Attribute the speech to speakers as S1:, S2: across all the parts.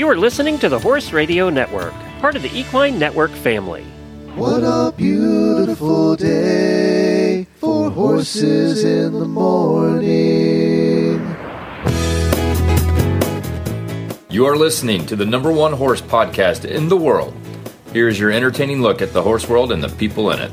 S1: You are listening to the Horse Radio Network, part of the Equine Network family.
S2: What a beautiful day for horses in the morning.
S3: You are listening to the number one horse podcast in the world. Here is your entertaining look at the horse world and the people in it.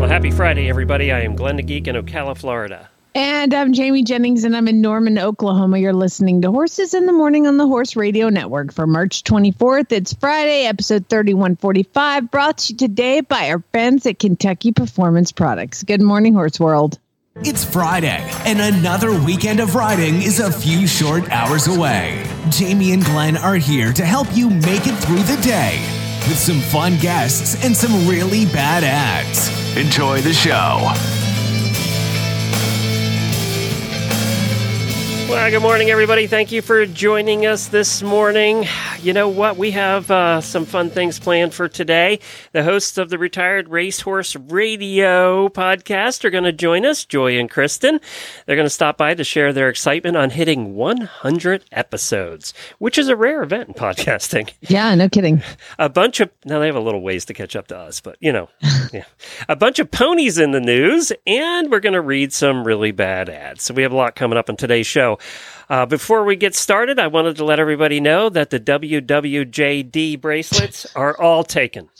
S1: Well, happy Friday, everybody. I am Glenn the Geek in Ocala, Florida.
S4: And I'm Jamie Jennings, and I'm in Norman, Oklahoma. You're listening to Horses in the Morning on the Horse Radio Network for March 24th. It's Friday, episode 3145, brought to you today by our friends at Kentucky Performance Products. Good morning, Horse World.
S5: It's Friday, and another weekend of riding is a few short hours away. Jamie and Glenn are here to help you make it through the day with some fun guests and some really bad ads. Enjoy the show.
S1: Well, good morning, everybody. Thank you for joining us this morning. You know what? We have uh, some fun things planned for today. The hosts of the Retired Racehorse Radio podcast are going to join us, Joy and Kristen. They're going to stop by to share their excitement on hitting 100 episodes, which is a rare event in podcasting.
S4: Yeah, no kidding.
S1: A bunch of, now they have a little ways to catch up to us, but you know, yeah. A bunch of ponies in the news, and we're going to read some really bad ads. So we have a lot coming up in today's show. Uh, before we get started, I wanted to let everybody know that the WWJD bracelets are all taken.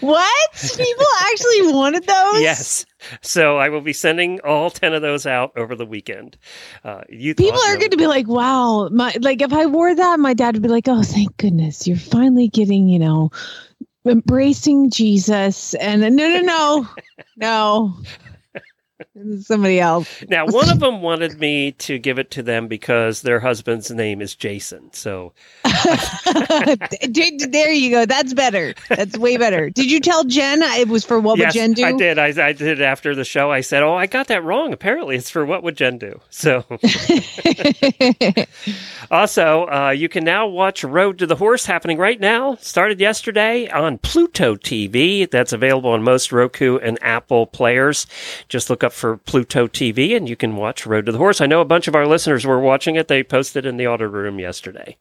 S4: What? People actually wanted those?
S1: Yes. So I will be sending all 10 of those out over the weekend. Uh, you
S4: People are going to be like, wow. My Like, if I wore that, my dad would be like, oh, thank goodness. You're finally getting, you know, embracing Jesus. And then, no, no, no, no. Somebody else.
S1: Now, one of them wanted me to give it to them because their husband's name is Jason. So
S4: there you go. That's better. That's way better. Did you tell Jen it was for what
S1: yes,
S4: would Jen do?
S1: I did. I, I did after the show. I said, "Oh, I got that wrong. Apparently, it's for what would Jen do?" So, also, uh, you can now watch Road to the Horse happening right now. Started yesterday on Pluto TV. That's available on most Roku and Apple players. Just look up for Pluto TV, and you can watch Road to the Horse. I know a bunch of our listeners were watching it. They posted in the auditor room yesterday.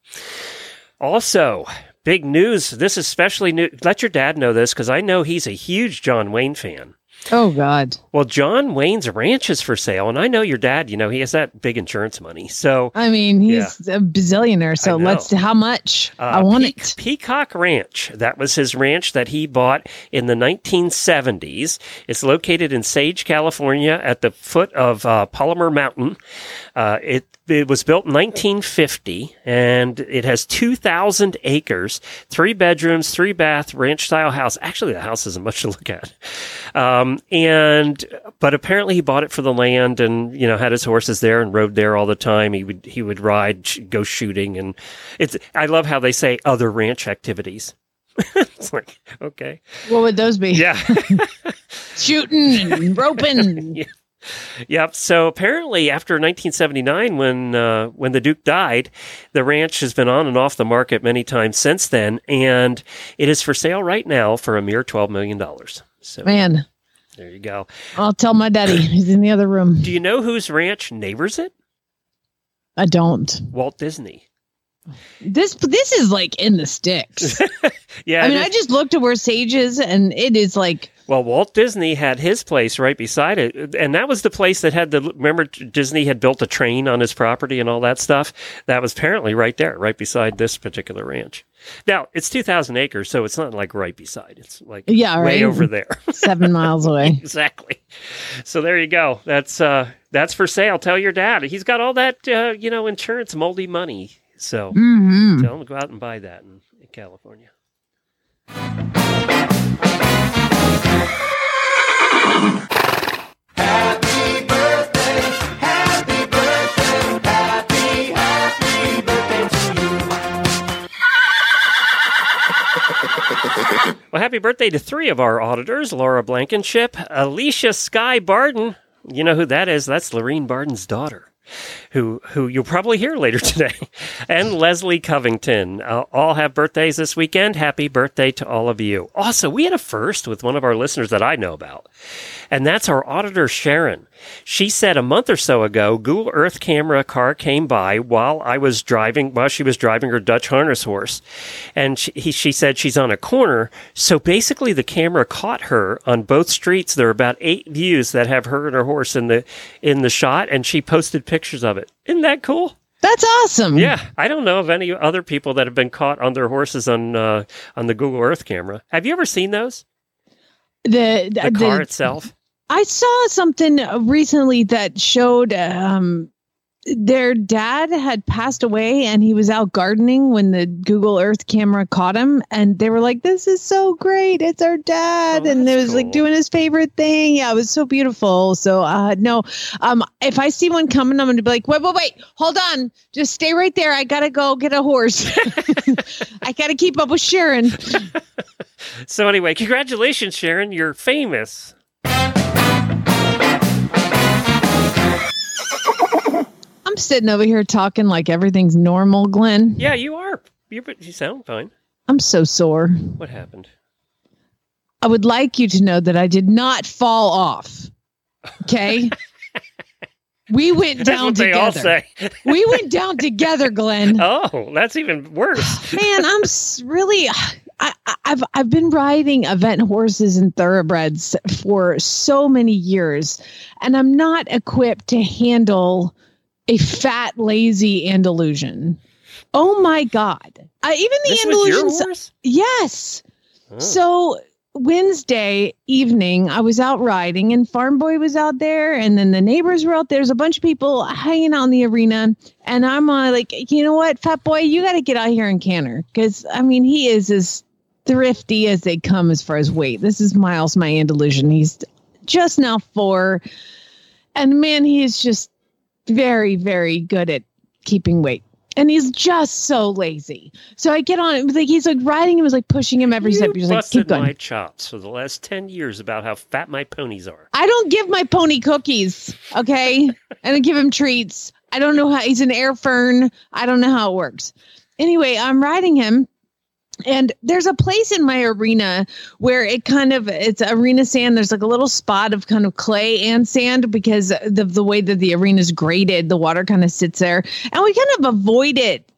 S1: Also, big news. This is especially new. Let your dad know this because I know he's a huge John Wayne fan.
S4: Oh God.
S1: Well, John Wayne's ranch is for sale, and I know your dad. You know he has that big insurance money. So
S4: I mean, he's a bazillionaire. So let's. How much?
S1: uh,
S4: I want
S1: Peak-
S4: it.
S1: Peacock Ranch. That was his ranch that he bought in the 1970s. It's located in Sage, California, at the foot of uh, Palomar Mountain. Uh, it it was built in 1950, and it has 2,000 acres, three bedrooms, three bath, ranch style house. Actually, the house isn't much to look at. Um, and but apparently he bought it for the land, and you know had his horses there and rode there all the time. He would he would ride, sh- go shooting, and it's. I love how they say other ranch activities. it's like okay,
S4: What would those be?
S1: yeah.
S4: Shooting and roping.
S1: Yep. So apparently, after 1979, when uh, when the Duke died, the ranch has been on and off the market many times since then, and it is for sale right now for a mere 12 million dollars. So
S4: Man,
S1: there you go.
S4: I'll tell my daddy. He's in the other room.
S1: Do you know whose ranch neighbors it?
S4: I don't.
S1: Walt Disney.
S4: This this is like in the sticks.
S1: Yeah.
S4: I mean, I just looked at where Sage is, and it is like
S1: well, Walt Disney had his place right beside it, and that was the place that had the. Remember, Disney had built a train on his property and all that stuff. That was apparently right there, right beside this particular ranch. Now it's 2,000 acres, so it's not like right beside. It's like
S4: Yeah,
S1: way
S4: right.
S1: over there.
S4: seven miles away.
S1: exactly. So there you go. That's uh that's for sale. Tell your dad. He's got all that uh, you know insurance moldy money. So
S4: hmm
S1: tell him to go out and buy that in, in California. Well, happy birthday to three of our auditors Laura Blankenship, Alicia Sky Barden. You know who that is? That's Lorene Barden's daughter. Who who you'll probably hear later today, and Leslie Covington. Uh, all have birthdays this weekend. Happy birthday to all of you. Also, we had a first with one of our listeners that I know about, and that's our auditor Sharon. She said a month or so ago, Google Earth camera car came by while I was driving, while she was driving her Dutch harness horse, and she, he, she said she's on a corner. So basically, the camera caught her on both streets. There are about eight views that have her and her horse in the in the shot, and she posted pictures of it. Isn't that cool?
S4: That's awesome.
S1: Yeah, I don't know of any other people that have been caught on their horses on uh, on the Google Earth camera. Have you ever seen those?
S4: The,
S1: The car itself.
S4: I saw something recently that showed um, their dad had passed away and he was out gardening when the Google Earth camera caught him. And they were like, This is so great. It's our dad.
S1: Oh,
S4: and it was like doing his favorite thing. Yeah, it was so beautiful. So, uh, no, um, if I see one coming, I'm going to be like, Wait, wait, wait, hold on. Just stay right there. I got to go get a horse. I got to keep up with Sharon.
S1: So anyway, congratulations, Sharon. You're famous.
S4: I'm sitting over here talking like everything's normal, Glenn.
S1: Yeah, you are. You're, you sound fine.
S4: I'm so sore.
S1: What happened?
S4: I would like you to know that I did not fall off. Okay. we went
S1: That's
S4: down
S1: what they all
S4: together.
S1: say.
S4: We went down together, Glenn.
S1: Oh, that's even worse.
S4: Man, I'm really. I, I- I've I've been riding event horses and thoroughbreds for so many years, and I'm not equipped to handle a fat, lazy Andalusian. Oh my God! Uh, even the
S1: This
S4: Andalusians. Yes.
S1: Oh.
S4: So Wednesday evening, I was out riding, and Farm Boy was out there, and then the neighbors were out there. There's a bunch of people hanging out in the arena, and I'm uh, like, you know what, Fat Boy, you got to get out here and canter, because I mean, he is as thrifty as they come as far as weight. This is Miles, my Andalusian. He's just now four, and man, he is just very, very good at keeping weight. And he's just so lazy. So I get on it. Like he's like riding him, was like pushing him every
S1: you
S4: step. He's like, keep
S1: busted
S4: going.
S1: my chops for the last 10 years about how fat my ponies are.
S4: I don't give my pony cookies. Okay. and I don't give him treats. I don't know how he's an air fern. I don't know how it works. Anyway, I'm riding him. And there's a place in my arena where it kind of it's arena sand. There's like a little spot of kind of clay and sand because the the way that the arena is graded, the water kind of sits there, and we kind of avoid it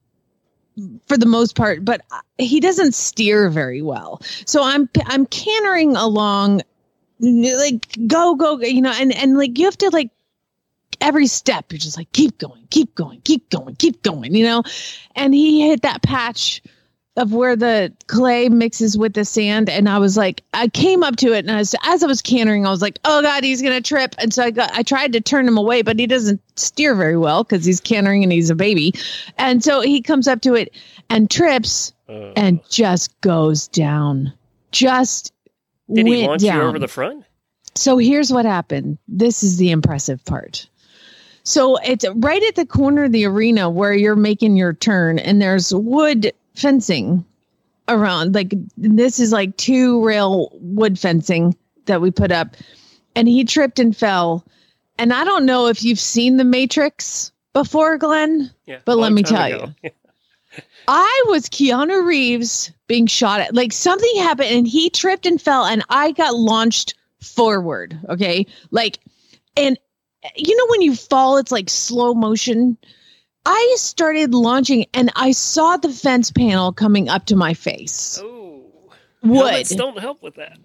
S4: for the most part. But he doesn't steer very well, so I'm I'm cantering along like go go you know and and like you have to like every step you're just like keep going keep going keep going keep going you know and he hit that patch of where the clay mixes with the sand and i was like i came up to it and I was, as i was cantering i was like oh god he's gonna trip and so i got i tried to turn him away but he doesn't steer very well because he's cantering and he's a baby and so he comes up to it and trips
S1: Uh,
S4: and just goes down just
S1: did he launch
S4: down.
S1: you over the front?
S4: So here's what happened. This is the impressive part. So it's right at the corner of the arena where you're making your turn, and there's wood fencing around. Like this is like two rail wood fencing that we put up. And he tripped and fell. And I don't know if you've seen the Matrix before, Glenn.
S1: Yeah.
S4: But let me tell
S1: ago.
S4: I was Keanu Reeves being shot at. Like something happened and he tripped and fell and I got launched forward. Okay. Like, and you know, when you fall, it's like slow motion. I started launching and I saw the fence panel coming up to my face.
S1: Oh,
S4: Wood.
S1: helmets don't help with that.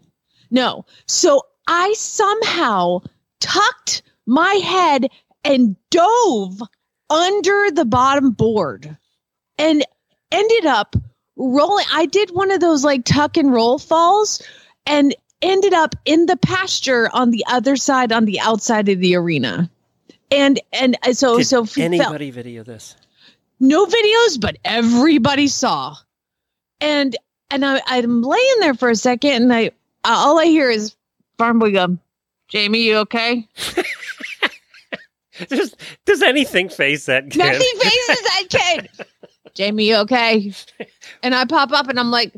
S4: No. So I somehow tucked my head and dove under the bottom board and ended up rolling. I did one of those like tuck and roll falls and ended up in the pasture on the other side, on the outside of the arena. And and uh, so
S1: Did
S4: so felt-
S1: anybody video this?
S4: no videos, but everybody saw. And and I, I'm laying there for a second, and I all I hear is Farm Boy go, Jamie, you okay?
S1: Does, does anything face that kid?
S4: Nothing faces that kid. Jamie, you okay? And I pop up, and I'm like,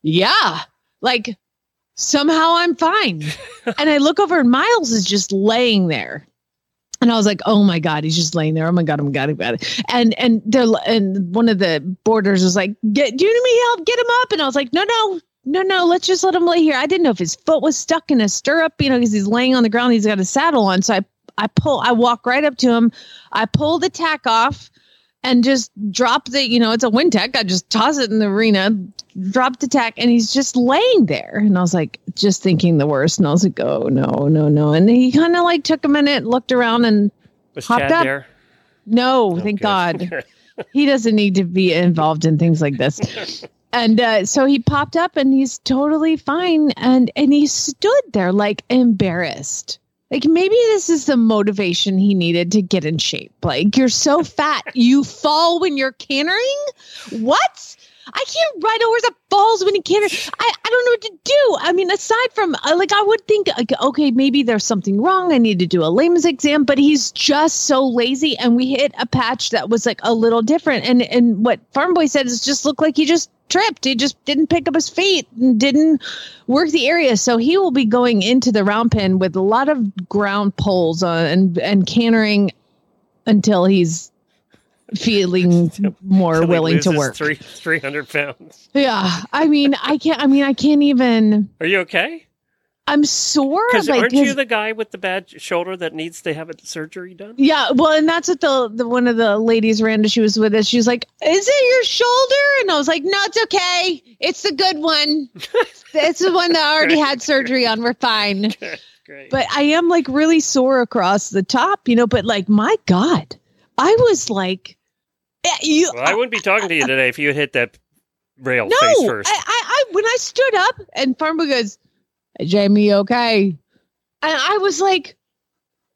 S4: yeah, like somehow I'm fine. and I look over, and Miles is just laying there. And I was like, "Oh my god, he's just laying there. Oh my god, oh my god, oh my god." And and they're and one of the boarders was like, "Get, do you need me help? Get him up." And I was like, "No, no, no, no. Let's just let him lay here." I didn't know if his foot was stuck in a stirrup, you know, because he's laying on the ground. He's got a saddle on. So I I pull, I walk right up to him. I pull the tack off and just drop the, you know, it's a Wintec. I just toss it in the arena, drop the tack, and he's just laying there. And I was like, just thinking the worst. And I was like, oh no, no, no. And he kind of like took a minute, looked around, and
S1: Was
S4: Hopped
S1: Chad
S4: up.
S1: there?
S4: no, thank
S1: good.
S4: God. he doesn't need to be involved in things like this. And uh, so he popped up and he's totally fine. And and he stood there like embarrassed. Like maybe this is the motivation he needed to get in shape. Like you're so fat, you fall when you're cantering. What? I can't ride a horse that falls when he canters. I, I don't know what to do. I mean, aside from uh, like, I would think, like, okay, maybe there's something wrong. I need to do a lameness exam, but he's just so lazy. And we hit a patch that was like a little different. And and what Farm Boy said is just looked like he just tripped. He just didn't pick up his feet and didn't work the area. So he will be going into the round pen with a lot of ground poles on and and cantering until he's feeling more
S1: Till
S4: willing to work.
S1: Three three hundred pounds.
S4: Yeah, I mean, I can't. I mean, I can't even.
S1: Are you okay?
S4: I'm sore.
S1: Because
S4: Like,
S1: aren't you the guy with the bad shoulder that needs to have a surgery done?
S4: yeah, well, and that's what the, the one of the ladies Randa she was with us. She was like, "Is it your shoulder?" And I was like, "No, it's okay. It's the good one. it's the one that already had surgery on. We're fine."
S1: Great.
S4: But I am like really sore across the top, you know. But like, my God, I was like, "You."
S1: well, I wouldn't be talking to you today if you had hit that rail
S4: no,
S1: face first.
S4: I, I, when I stood up and Farmer goes, hey, Jamie, okay? And I was like,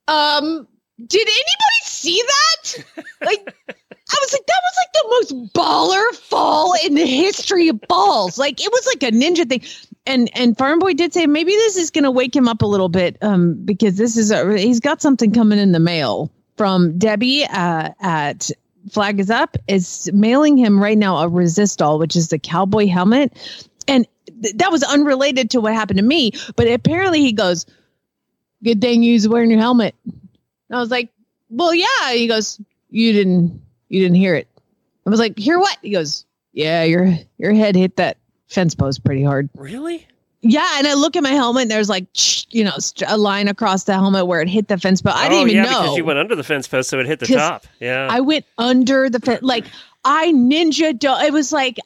S4: um, did anybody see that? Like, I was like, that was like the most baller fall in the history of balls. Like, it was like a ninja thing. And and Farm Boy did say maybe this is going to wake him up a little bit, um, because this is a, he's got something coming in the mail from Debbie uh, at Flag is Up is mailing him right now a Resistol, which is the cowboy helmet, and th- that was unrelated to what happened to me. But apparently, he goes, "Good thing you was wearing your helmet." And I was like, "Well, yeah." He goes, "You didn't, you didn't hear it." I was like, "Hear what?" He goes, "Yeah, your your head hit that fence post pretty hard."
S1: really?
S4: Yeah, and I look at my helmet, and there's like, you know, a line across the helmet where it hit the fence post. I
S1: oh,
S4: didn't even
S1: yeah,
S4: know.
S1: because you went under the fence post, so it hit the top. Yeah.
S4: I went under the fence. Like I ninja. Do- it was like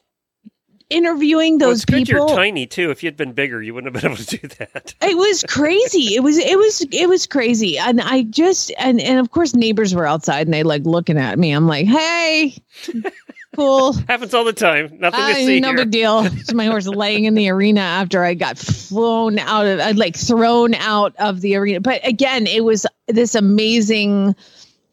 S4: interviewing
S1: well,
S4: those
S1: good
S4: people.
S1: you're tiny too. If you'd been bigger, you wouldn't have been able to do that.
S4: it was crazy. It was it was it was crazy. And I just and and of course neighbors were outside and they like looking at me. I'm like, hey, cool.
S1: Happens all the time. Nothing to
S4: Uh,
S1: see
S4: no
S1: here.
S4: big deal. So my horse laying in the arena after I got flown out of, I'd like thrown out of the arena. But again, it was this amazing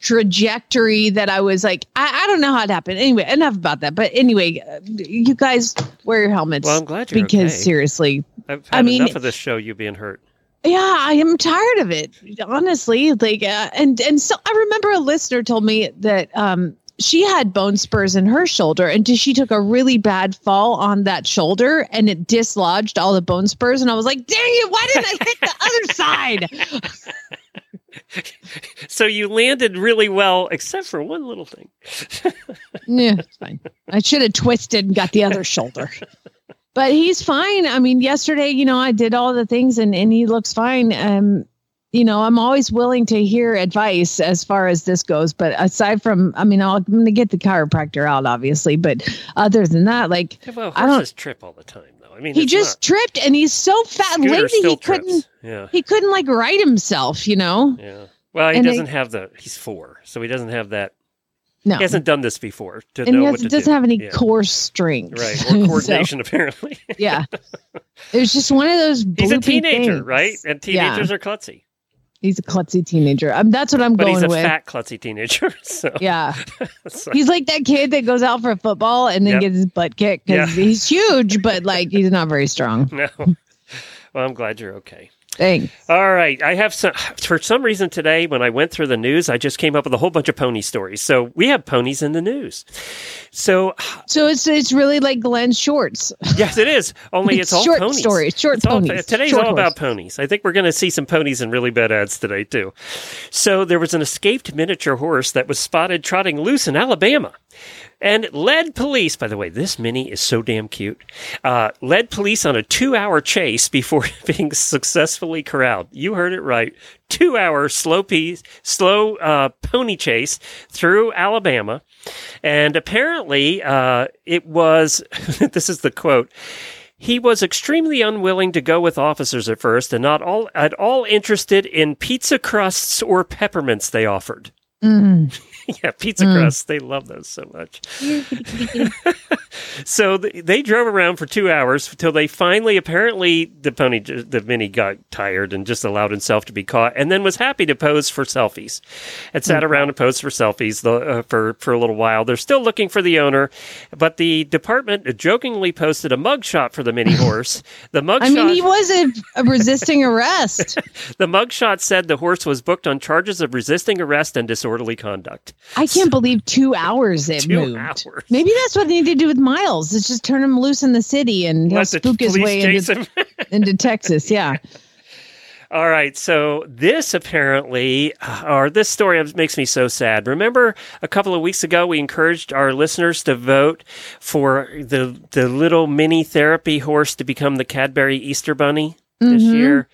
S4: trajectory that I was like, I, I don't know how it happened. Anyway, enough about that. But anyway, uh, you guys wear your helmets.
S1: Well, I'm glad you're
S4: because
S1: okay.
S4: seriously,
S1: I've
S4: I mean-
S1: enough of this show. You being hurt.
S4: yeah, I am tired of it. Honestly, like, uh, and and so I remember a listener told me that um she had bone spurs in her shoulder, and she took a really bad fall on that shoulder, and it dislodged all the bone spurs. And I was like, "Dang it! Why didn't I hit the other side?"
S1: So you landed really well, except for one little thing.
S4: yeah, it's fine. I should have twisted and got the other shoulder. But he's fine. I mean, yesterday, you know, I did all the things, and and he looks fine. Um, you know, I'm always willing to hear advice as far as this goes. But aside from, I mean, I'll, I'm going to get the chiropractor out, obviously. But other than that, like
S1: Yeah, well,
S4: I don't-
S1: trip all the time, though. I mean,
S4: he just
S1: not-
S4: tripped, and he's so fat and lazy he couldn't.
S1: Yeah,
S4: he couldn't like right himself. You know,
S1: yeah. Well, he
S4: And
S1: doesn't have the. He's four, so he doesn't have that.
S4: no,
S1: He hasn't done this before to
S4: and
S1: know
S4: he has, doesn't
S1: do.
S4: have any
S1: Yeah.
S4: core strength,
S1: right
S4: So,
S1: or coordination. apparently,
S4: yeah, it was just one of those.
S1: he's a teenager,
S4: things.
S1: right? And
S4: Yeah.
S1: teenagers are klutzy,
S4: He's a klutzy teenager. Um, that's what I'm
S1: but
S4: going
S1: he's a
S4: with.
S1: fat klutzy teenager. So,
S4: yeah,
S1: so-
S4: he's like that kid that goes out for football and then
S1: Yep.
S4: gets his butt kicked because
S1: Yeah.
S4: he's huge, but like he's not very strong.
S1: no. Well, I'm glad you're okay.
S4: Thanks.
S1: All right. I have some, for some reason today, when I went through the news, I just came up with a whole bunch of pony stories. So we have ponies in the news. So,
S4: So it's it's really like Glenn's shorts.
S1: yes, it is. Only it's,
S4: It's
S1: all
S4: short
S1: ponies.
S4: stories, short
S1: It's all-
S4: ponies,
S1: today's
S4: short
S1: all
S4: horse.
S1: about ponies. I think we're going to see some ponies in really bad ads today, too. So there was an escaped miniature horse that was spotted trotting loose in Alabama. And led police, by the way, this mini is so damn cute, uh, led police on a two hour chase before being successfully corralled. You heard it right. Two hour slow piece, slow uh, pony chase through Alabama. And apparently, uh, it was, this is the quote. He was extremely unwilling to go with officers at first and not all at all interested in pizza crusts or peppermints they offered. yeah, pizza crusts. They love those so much. so th- they drove around for two hours until they finally, apparently, the pony, the mini got tired and just allowed himself to be caught, and then was happy to pose for selfies. And sat around and posed for selfies the, uh, for for a little while. They're still looking for the owner, but the department jokingly posted a mugshot for the mini horse. The mugshot.
S4: I mean, he was a, a resisting arrest.
S1: The mugshot said the horse was booked on charges of resisting arrest and disorderly conduct.
S4: I can't believe two hours it
S1: Two
S4: moved.
S1: hours.
S4: Maybe that's what they need to do with Miles. Is just turn him loose in the city and he'll
S1: Let
S4: spook his way into, into Texas. Yeah.
S1: All right, so this apparently, or this story makes me so sad. Remember, a couple of weeks ago, we encouraged our listeners to vote for the the little mini therapy horse to become the Cadbury Easter Bunny this
S4: Mm-hmm.
S1: year.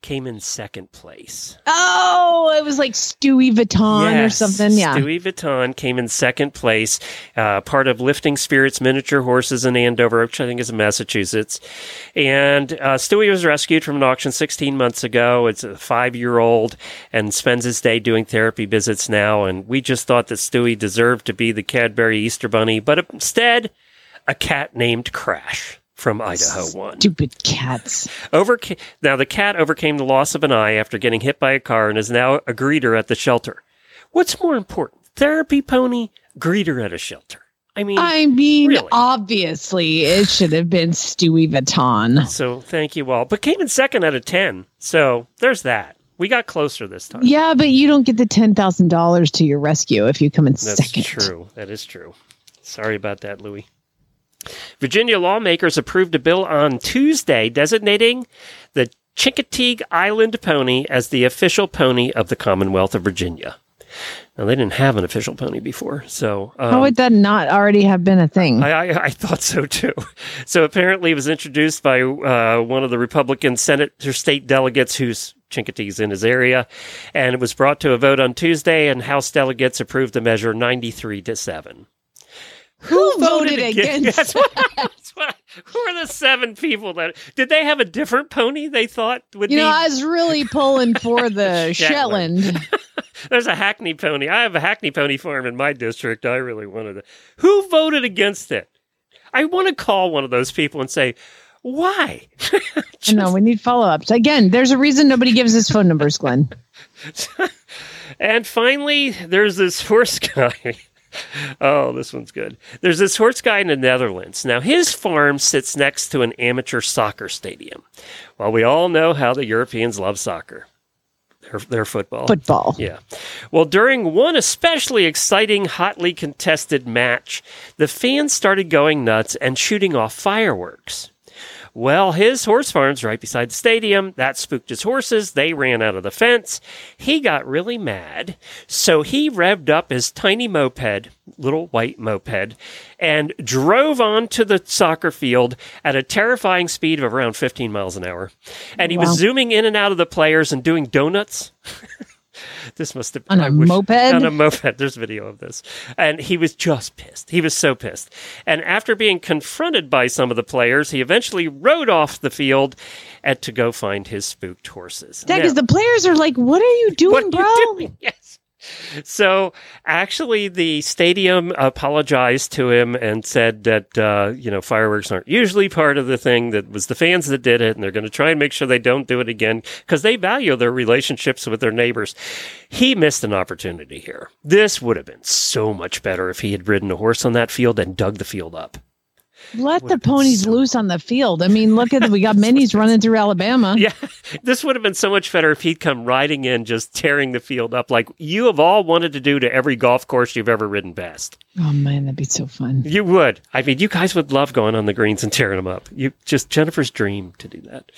S1: Came in second place.
S4: Oh, it was like Stewie Vuitton or something. Yeah.
S1: Stewie Vuitton came in second place, uh, part of Lifting Spirits Miniature Horses in Andover, which I think is in Massachusetts. And uh, Stewie was rescued from an auction 16 months ago. It's a five year old and spends his day doing therapy visits now. And we just thought that Stewie deserved to be the Cadbury Easter Bunny, but instead, a cat named Crash from Idaho One.
S4: Stupid cats.
S1: Overca- now, the cat overcame the loss of an eye after getting hit by a car and is now a greeter at the shelter. What's more important, therapy pony, greeter at a shelter? I mean,
S4: I mean,
S1: Really?
S4: obviously, it should have been Stewie Vuitton.
S1: so thank you all. But came in second out of 10. So there's that. We got closer this time.
S4: Yeah, but you don't get the ten thousand dollars to your rescue if you come in
S1: That's
S4: second.
S1: true. That is true. Sorry about that, Louis. Virginia lawmakers approved a bill on Tuesday designating the Chincoteague Island pony as the official pony of the Commonwealth of Virginia. Now, they didn't have an official pony before, so um,
S4: How would that not already have been a thing?
S1: I, I, I thought so too. So apparently, it was introduced by uh, one of the Republican Senate or state delegates whose Chincoteague's in his area, and it was brought to a vote on Tuesday, and House delegates approved the measure ninety-three to seven.
S4: Who voted
S1: again-
S4: against
S1: That's what, that's what, who are the seven people that did they have a different pony? They thought would
S4: You
S1: be.
S4: know, I was really pulling for the
S1: Shetland.
S4: Shetland.
S1: There's a Hackney pony. I have a Hackney pony farm in my district. I really wanted it. Who voted against it? I want to call one of those people and say, why?
S4: no, we need follow ups. Again, there's a reason nobody gives us phone numbers, Glenn.
S1: And finally, there's this horse guy. oh, this one's good. There's this horse guy in the Netherlands. Now, his farm sits next to an amateur soccer stadium. Well, we all know how the Europeans love soccer. Their, their football.
S4: Football.
S1: Yeah. Well, during one especially exciting, hotly contested match, the fans started going nuts and shooting off fireworks. Well, his horse farm's right beside the stadium. That spooked his horses. They ran out of the fence. He got really mad. So he revved up his tiny moped, little white moped, and drove onto the soccer field at a terrifying speed of around 15 miles an hour. And he
S4: Wow.
S1: was zooming in and out of the players and doing donuts. this must have
S4: On a
S1: wish-
S4: moped?
S1: On a moped. There's video of this. And he was just pissed. He was so pissed. And after being confronted by some of the players, he eventually rode off the field and to go find his spooked horses.
S4: Yeah, because the players are like, "What are you doing,
S1: what are
S4: bro?"
S1: you doing? Yes. So actually, the stadium apologized to him and said that uh, you know fireworks aren't usually part of the thing. That was the fans that did it, and they're going to try and make sure they don't do it again because they value their relationships with their neighbors. He missed an opportunity here. This would have been so much better if he had ridden a horse on that field and dug the field up.
S4: Let the ponies
S1: so-
S4: loose on the field. I mean, look at we got minis running through Alabama.
S1: Yeah, this would have been so much better if he'd come riding in, just tearing the field up like you have all wanted to do to every golf course you've ever ridden past.
S4: Oh man, that'd be so fun.
S1: You would. I mean, you guys would love going on the greens and tearing them up. You just Jennifer's dream to do that.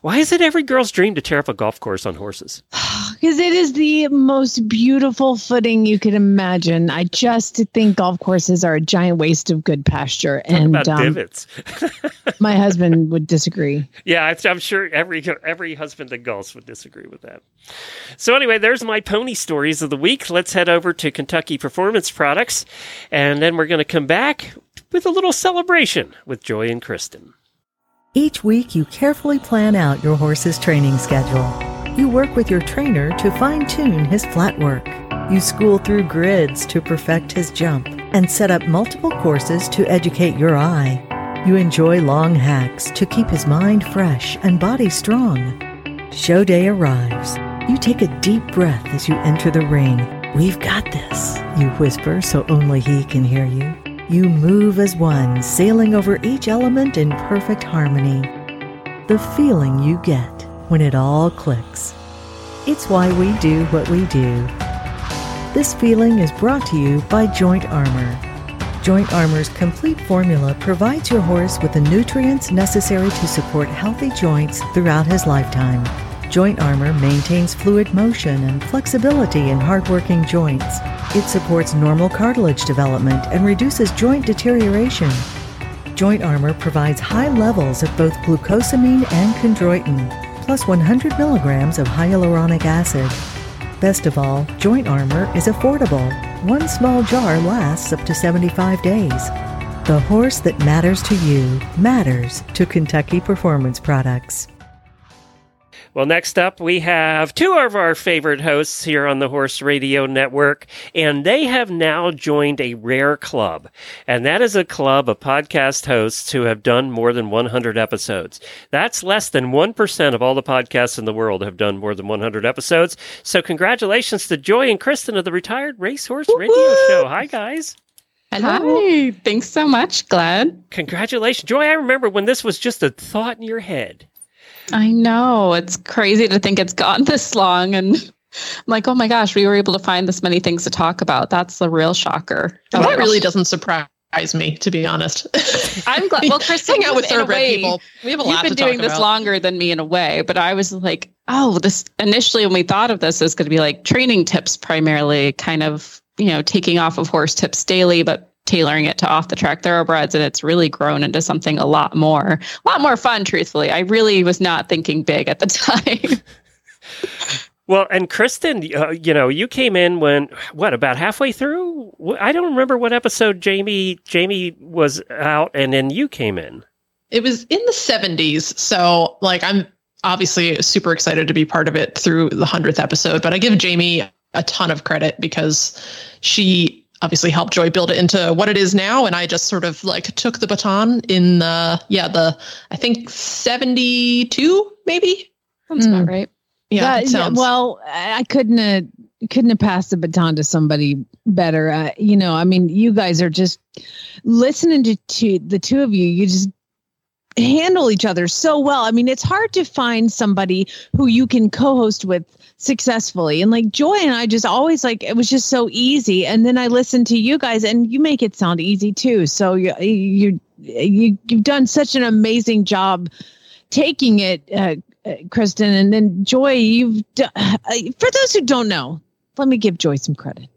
S1: Why is it every girl's dream to tear up a golf course on horses?
S4: Because it is the most beautiful footing you could imagine. I just think golf courses are a giant waste of good pasture,
S1: Talk
S4: and
S1: about
S4: um,
S1: divots.
S4: my husband would disagree.
S1: Yeah, I'm sure every every husband that golfs would disagree with that. So anyway, there's my pony stories of the week. Let's head over to Kentucky Performance Products, and then we're going to come back with a little celebration with Joy and Kristen.
S6: Each week, you carefully plan out your horse's training schedule. You work with your trainer to fine tune his flat work. You school through grids to perfect his jump and set up multiple courses to educate your eye. You enjoy long hacks to keep his mind fresh and body strong. Show day arrives. You take a deep breath as you enter the ring. We've got this, you whisper so only he can hear you. You move as one, sailing over each element in perfect harmony. The feeling you get when it all clicks. It's why we do what we do. This feeling is brought to you by Joint Armor. Joint Armor's complete formula provides your horse with the nutrients necessary to support healthy joints throughout his lifetime. Joint Armor maintains fluid motion and flexibility in hardworking joints. It supports normal cartilage development and reduces joint deterioration. Joint Armor provides high levels of both glucosamine and chondroitin, plus 100 milligrams of hyaluronic acid. Best of all, Joint Armor is affordable. One small jar lasts up to 75 days. The horse that matters to you matters to Kentucky Performance Products.
S1: Well, next up, we have two of our favorite hosts here on the Horse Radio Network, and they have now joined a rare club. And that is a club of podcast hosts who have done more than 100 episodes. That's less than 1% of all the podcasts in the world have done more than 100 episodes. So, congratulations to Joy and Kristen of the Retired Racehorse Radio Show. Hi, guys.
S7: Hi. Thanks so much, Glad.
S1: Congratulations. Joy, I remember when this was just a thought in your head.
S7: I know. It's crazy to think it's gone this long. And I'm like, oh my gosh, we were able to find this many things to talk about. That's the real shocker. Oh,
S8: that really doesn't surprise me, to be honest.
S7: I'm glad. Well, Chris,
S8: hang out with thoroughbred people. We have a
S7: You've
S8: lot
S7: been
S8: to
S7: doing this
S8: about.
S7: longer than me in a way, but I was like, oh, this initially when we thought of this is going to be like training tips primarily, kind of, you know, taking off of horse tips daily, but tailoring it to off the track thoroughbreds. And it's really grown into something a lot more, a lot more fun, truthfully. I really was not thinking big at the time.
S1: Well, and Kristen, uh, you know, you came in when what about halfway through? I don't remember what episode Jamie Jamie was out, and then you came in.
S8: It was in the 70s. So, like, I'm obviously super excited to be part of it through the 100th episode, but I give Jamie a ton of credit because she obviously helped Joy build it into what it is now. And I just sort of like took the baton in the, yeah, the, I think 72, maybe.
S7: That's
S4: Mm.
S7: about right.
S8: Yeah.
S4: That-
S8: it sounds-
S4: well, I I couldn't have couldn't have passed the baton to somebody better. Uh, you know, I mean, you guys are just listening to, to the two of you. You just handle each other so well. I mean, it's hard to find somebody who you can co-host with successfully. And like Joy and I just always like it was just so easy. And then I listened to you guys, and you make it sound easy too. So you you you you've done such an amazing job taking it. Uh, uh, Kristen, and then Joy, you've d- uh, for those who don't know, let me give Joy some credit.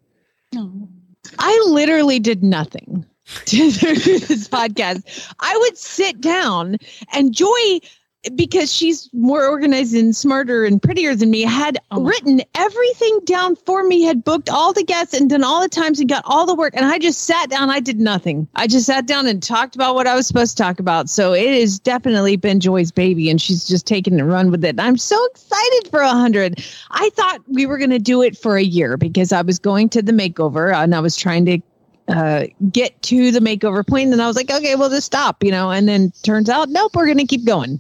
S4: I literally did nothing to this podcast. I would sit down and Joy, because she's more organized and smarter and prettier than me, had
S7: Oh.
S4: written everything down for me, had booked all the guests and done all the times and got all the work. And I just sat down. I did nothing. I just sat down and talked about what I was supposed to talk about. So it has definitely been Joy's baby, and she's just taken and run with it. I'm so excited for a hundred. I thought we were going to do it for a year because I was going to the makeover and I was trying to uh, get to the makeover point. And I was like, okay, we'll just stop, you know. And then turns out, nope, we're going to keep going.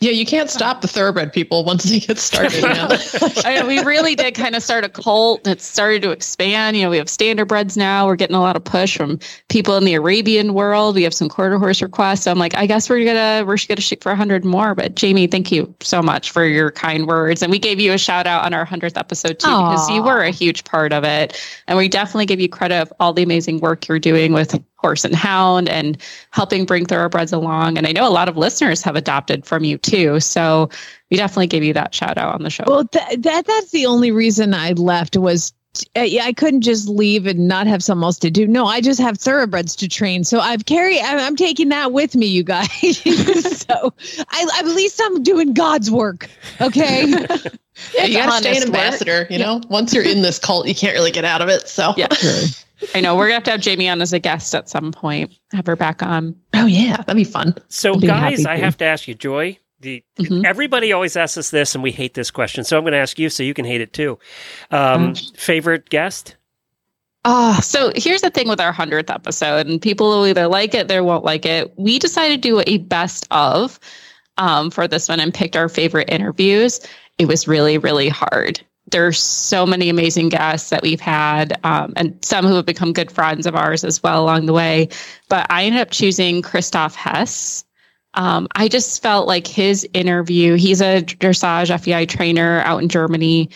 S8: Yeah, you can't stop the thoroughbred people once they get started. man.
S7: I, we really did kind of start a cult. It started to expand. You know, we have standardbreds now. We're getting a lot of push from people in the Arabian world. We have some quarter horse requests. So I'm like, I guess we're gonna we're gonna shoot for hundred more. But Jamie, thank you so much for your kind words. And we gave you a shout out on our hundredth episode too because you were a huge part of it. And we definitely give you credit of all the amazing work you're doing with horse and hound and helping bring thoroughbreds along. And I know a lot of listeners have adopted from you too. So we definitely give you that shout out on the show.
S4: Well, th- that that's the only reason I left was uh, yeah, I couldn't just leave and not have something else to do. No, I just have thoroughbreds to train. So I've carried. I'm, I'm taking that with me, you guys. so I, at least I'm doing God's work. Okay.
S8: Yeah, you gotta stay an
S7: honest work.
S8: ambassador. You know, once you're in this cult, you can't really get out of it. So,
S7: Yeah. I know we're gonna have to have Jamie on as a guest at some point. Have her back on.
S8: oh yeah, that'd be fun.
S1: So,
S4: be
S1: guys, I have to ask you, Joy. The,
S7: Mhm.
S1: Everybody always asks us this, and we hate this question. So I'm going to ask you, so you can hate it too. Um, favorite guest?
S7: Oh, so here's the thing with our hundredth episode, and people will either like it, they won't like it. We decided to do a best of um, for this one and picked our favorite interviews. It was really, really hard. There's so many amazing guests that we've had, um, and some who have become good friends of ours as well along the way. But I ended up choosing Christoph Hess. Um, I just felt like his interview, he's a dressage FEI trainer out in Germany.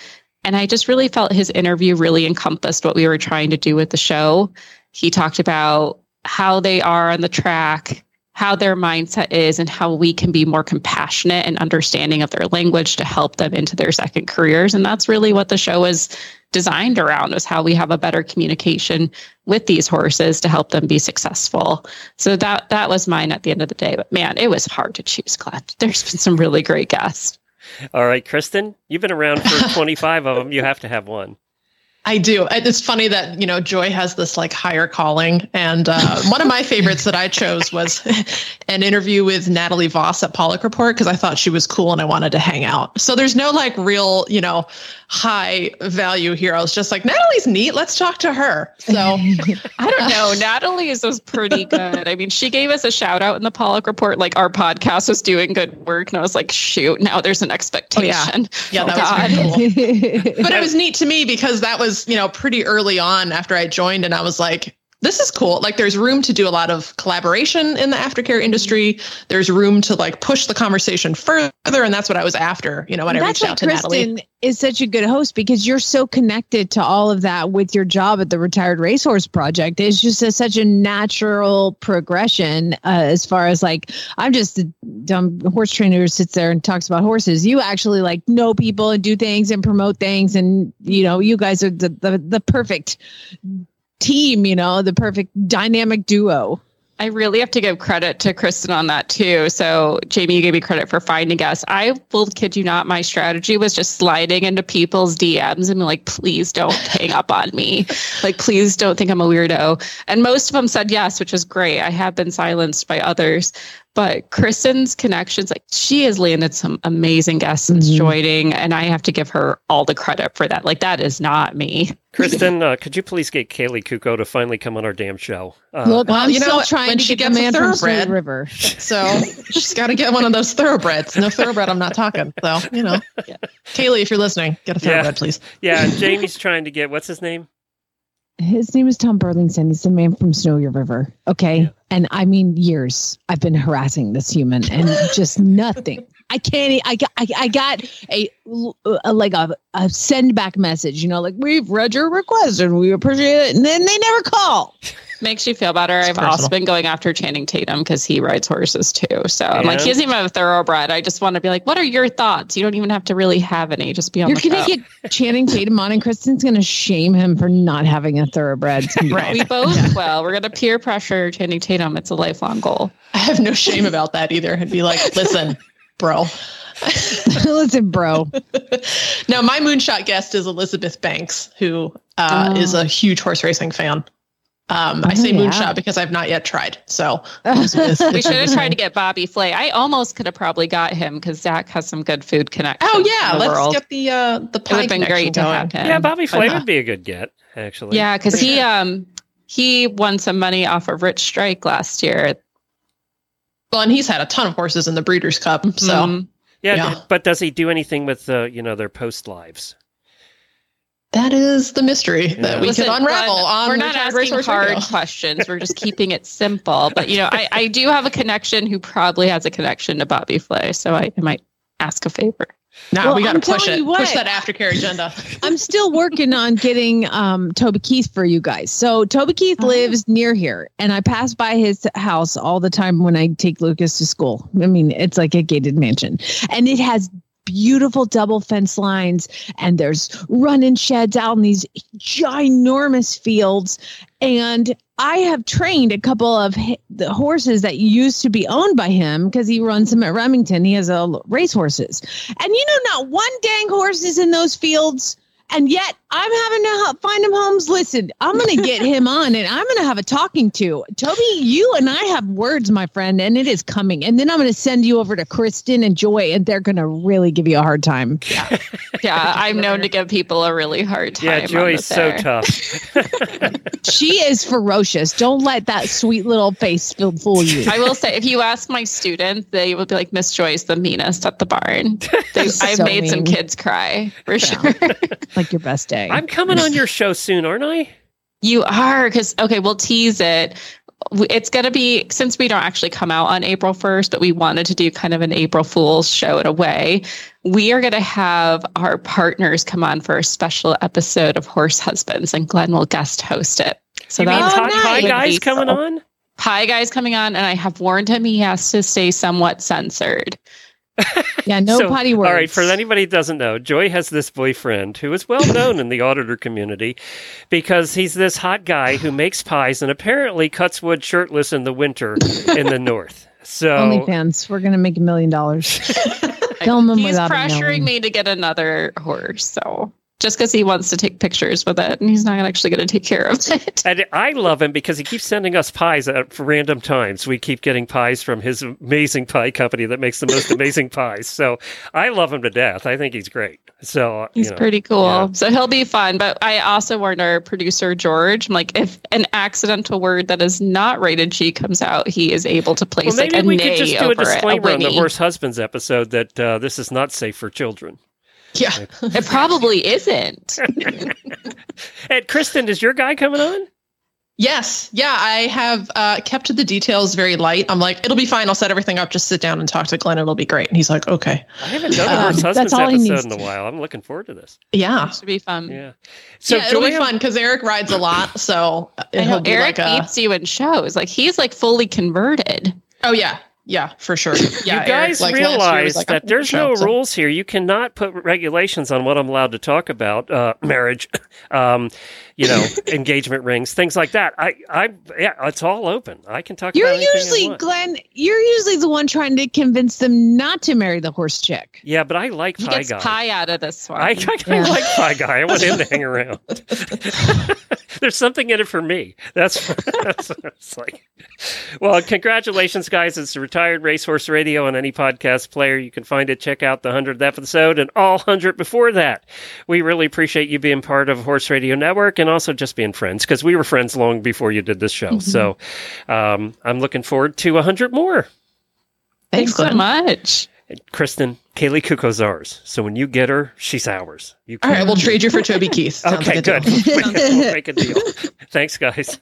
S7: And I just really felt his interview really encompassed what we were trying to do with the show. He talked about how they are on the track, how their mindset is, and how we can be more compassionate and understanding of their language to help them into their second careers. And that's really what the show is designed around was how we have a better communication with these horses to help them be successful. So that that was mine at the end of the day. But man, it was hard to choose, Glenn. There's been some really great guests.
S1: All right, Kristen, you've been around for 25 of them. You have to have one.
S8: I do. It's funny that you know Joy has this like higher calling, and uh, one of my favorites that I chose was an interview with Natalie Voss at Paulick Report because I thought she was cool and I wanted to hang out. So there's no like real you know high value here. I was just like Natalie's neat. Let's talk to her. So
S7: I don't know. Natalie's was pretty good. I mean, she gave us a shout out in the Paulick report, like our podcast was doing good work. And I was like, shoot, now there's an oh, expectation.
S8: yeah,
S7: Oh,
S8: that
S7: God.
S8: was pretty cool. but it was neat to me because that was you know pretty early on after I joined, and I was like. This is cool. Like, there's room to do a lot of collaboration in the aftercare industry. There's room to like push the conversation further, and that's what I was after. You know, when I
S4: That's
S8: reached out to
S4: Kristen
S8: Natalie.
S4: is such a good host because you're so connected to all of that with your job at the Retired Racehorse Project. It's just a, such a natural progression uh, as far as like I'm just a dumb horse trainer who sits there and talks about horses. You actually like know people and do things and promote things, and you know you guys are the the, the perfect team. You know the perfect dynamic duo.
S7: I really have to give credit to Kristen on that too. So, Jamie, you gave me credit for finding us. I will kid you not, my strategy was just sliding into people's DMs and be like, please don't hang up on me. Like, please don't think I'm a weirdo. And most of them said yes, which is great. I have been silenced by others. But Kristen's connections, like she has landed some amazing guests since
S4: Mhm.
S7: joining, and I have to give her all the credit for that. Like that is not me.
S1: Kristen, uh, could you please get Kaley Cuoco to finally come on our damn show? Uh,
S4: Look,
S8: well,
S4: I'm
S8: you know
S4: still
S8: what?
S4: trying
S8: When
S4: to
S8: she
S4: get
S8: gets a
S4: man from Sweet
S8: thoroughbred-
S4: River.
S8: So she's got to get one of those thoroughbreds. No thoroughbred, I'm not talking. So, you know, Kaley, if you're listening, get a
S1: Yeah.
S8: thoroughbred, please.
S1: yeah, Jamie's trying to get, what's his name?
S4: His name is Tom Burlinson. He's the man from Snowy River. Okay.
S1: Yeah.
S4: And I mean, years I've been harassing this human and just nothing. I can't, e- I got, I, I got a, a like a, a send back message, you know, like we've read your request and we appreciate it. And then they never call.
S7: Makes you feel better. I've also been going after Channing Tatum because he rides horses too. So I'm like,
S1: Yeah.
S7: he doesn't even have a thoroughbred. I just want to be like, what are your thoughts? You don't even have to really have any. Just be on
S4: You're going to
S7: show.
S4: get Channing Tatum on and Kristen's going to shame him for not having a thoroughbred.
S8: Right.
S7: we both will. We're gonna peer pressure Channing Tatum. It's a lifelong goal.
S8: I have no shame about that either. I'd be like, listen, bro.
S4: Listen, bro.
S8: Now, my moonshot guest is Elizabeth Banks, who uh,
S7: Oh.
S8: is a huge horse racing fan. Um, I
S4: Oh,
S8: say
S4: yeah.
S8: moonshot because I've not yet tried. So
S7: We should have tried to get Bobby Flay. I almost could have probably got him because Zach has some good food connections.
S8: Oh yeah, let's
S7: world.
S8: get the uh, the
S7: It
S8: pie
S7: would have been
S8: connection
S7: great to
S8: going.
S7: have him.
S1: Yeah, Bobby Flay would be a good get, actually.
S7: Yeah, because he um he won some money off of Rich Strike last year.
S8: Well, and he's had a ton of horses in the Breeders' Cup, so
S7: Mhm.
S1: Yeah,
S8: Yeah.
S1: but does he do anything with uh, you know their post lives?
S8: That is the mystery that we
S7: Listen,
S8: can unravel
S7: Glenn,
S8: on
S7: We're not asking hard
S8: Radio.
S7: questions. We're just keeping it simple. But you know, I, I do have a connection who probably has a connection to Bobby Flay, so I, I might ask a favor.
S8: Now
S4: Well,
S8: we got to
S4: I'm
S8: push it.
S4: what.
S8: Push that aftercare agenda.
S4: I'm still working on getting um, Toby Keith for you guys. So Toby Keith
S7: Oh.
S4: lives near here, and I pass by his house all the time when I take Lucas to school. I mean, it's like a gated mansion, and it has beautiful double fence lines, and there's running sheds out in these ginormous fields. And I have trained a couple of the horses that used to be owned by him because he runs them at Remington. He has a race horses, and you know, not one dang horse is in those fields. And yet, I'm having to help find him homes. Listen, I'm going to get him on, and I'm going to have a talking to Toby. You and I have words, my friend, and it is coming. And then I'm going to send you over to Kristen and Joy, and they're going to really give you a hard time.
S7: Yeah, yeah I'm known to give people a really hard time.
S1: Yeah,
S7: on
S1: Joy's so
S7: there.
S1: tough.
S4: she is ferocious. Don't let that sweet little face fool- fool you.
S7: I will say, if you ask my students, they will be like, Miss Joy's the meanest at the barn. They, I've
S4: So
S7: made some kids cry for sure.
S4: like your best day.
S1: I'm coming on your show soon, aren't I?
S7: You are because okay, we'll tease it. It's gonna be since we don't actually come out on April first, but we wanted to do kind of an April Fool's show in a way. We are gonna have our partners come on for a special episode of Horse Husbands, and Glenn will guest host it. So
S1: you mean
S7: that's
S1: Pie, Pie
S7: would
S1: Guys coming on?
S7: Pie Guy's coming on, and I have warned him he has to stay somewhat censored.
S4: yeah, no
S1: So,
S4: potty words.
S1: All right, for anybody who doesn't know, Joy has this boyfriend who is well known in the auditor community because he's this hot guy who makes pies and apparently cuts wood shirtless in the winter in the north. So
S4: OnlyFans, we're going to make a million dollars. Film him
S7: He's
S4: without
S7: pressuring me to get another horse, so just because he wants to take pictures with it, and he's not actually going to take care of it.
S1: And I love him because he keeps sending us pies at random times. We keep getting pies from his amazing pie company that makes the most amazing pies. So I love him to death. I think he's great. So uh,
S7: He's
S1: you know,
S7: pretty cool.
S1: yeah.
S7: So he'll be fun. But I also warned our producer, George, I'm like, if an accidental word that is not rated G comes out, he is able to place
S1: Well, maybe
S7: like a
S1: we
S7: nay
S1: could just do a
S7: over it,
S1: disclaimer on the horse husbands episode that uh, this is not safe for children.
S8: Yeah.
S7: It probably isn't.
S1: And Kristen, is your guy coming on?
S8: Yes. Yeah. I have uh, kept the details very light. I'm like, it'll be fine. I'll set everything up. Just sit down and talk to Glenn. It'll be great. And he's like, okay.
S1: I haven't done a
S8: Um,
S1: horse husbands
S4: that's all
S1: episode in a while. I'm looking forward to this.
S8: Yeah.
S7: it should be fun.
S1: Yeah. So
S8: yeah, it'll be fun because Eric rides a lot. So
S7: I
S8: he'll
S7: know
S8: be
S7: Eric
S8: like a,
S7: beats you in shows. Like he's like fully converted.
S8: oh, yeah. Yeah, for sure. Yeah,
S1: you guys
S8: Eric, like, last year was
S1: realize
S8: like,
S1: that there's
S8: show,
S1: no
S8: so-
S1: rules here. You cannot put regulations on what I'm allowed to talk about, uh, marriage, um, you know, engagement rings, things like that. I, I, yeah, it's all open. I can talk.
S4: You're
S1: about anything I
S4: usually,
S1: want.
S4: Glenn, you're usually the one trying to convince them not to marry the horse chick.
S1: yeah, but I like
S7: He
S1: pie
S7: gets
S1: guy.
S7: pie out of this one.
S1: I, I, I like pie guy. I want him to hang around. There's something in it for me. That's, that's what it's like. Well, congratulations, guys! It's retired racehorse radio on any podcast player. You can find it. Check out the hundredth episode and all hundred before that. We really appreciate you being part of Horse Radio Network and also just being friends because we were friends long before you did this show. So um, I'm looking forward to hundred more.
S7: Thanks so much.
S1: Kristen, Kaley Cuoco's ours. So when you get her, she's ours. You
S8: All right, we'll trade you for Toby Keith.
S1: Okay,
S8: like a
S1: good. we'll make a deal. Thanks, guys.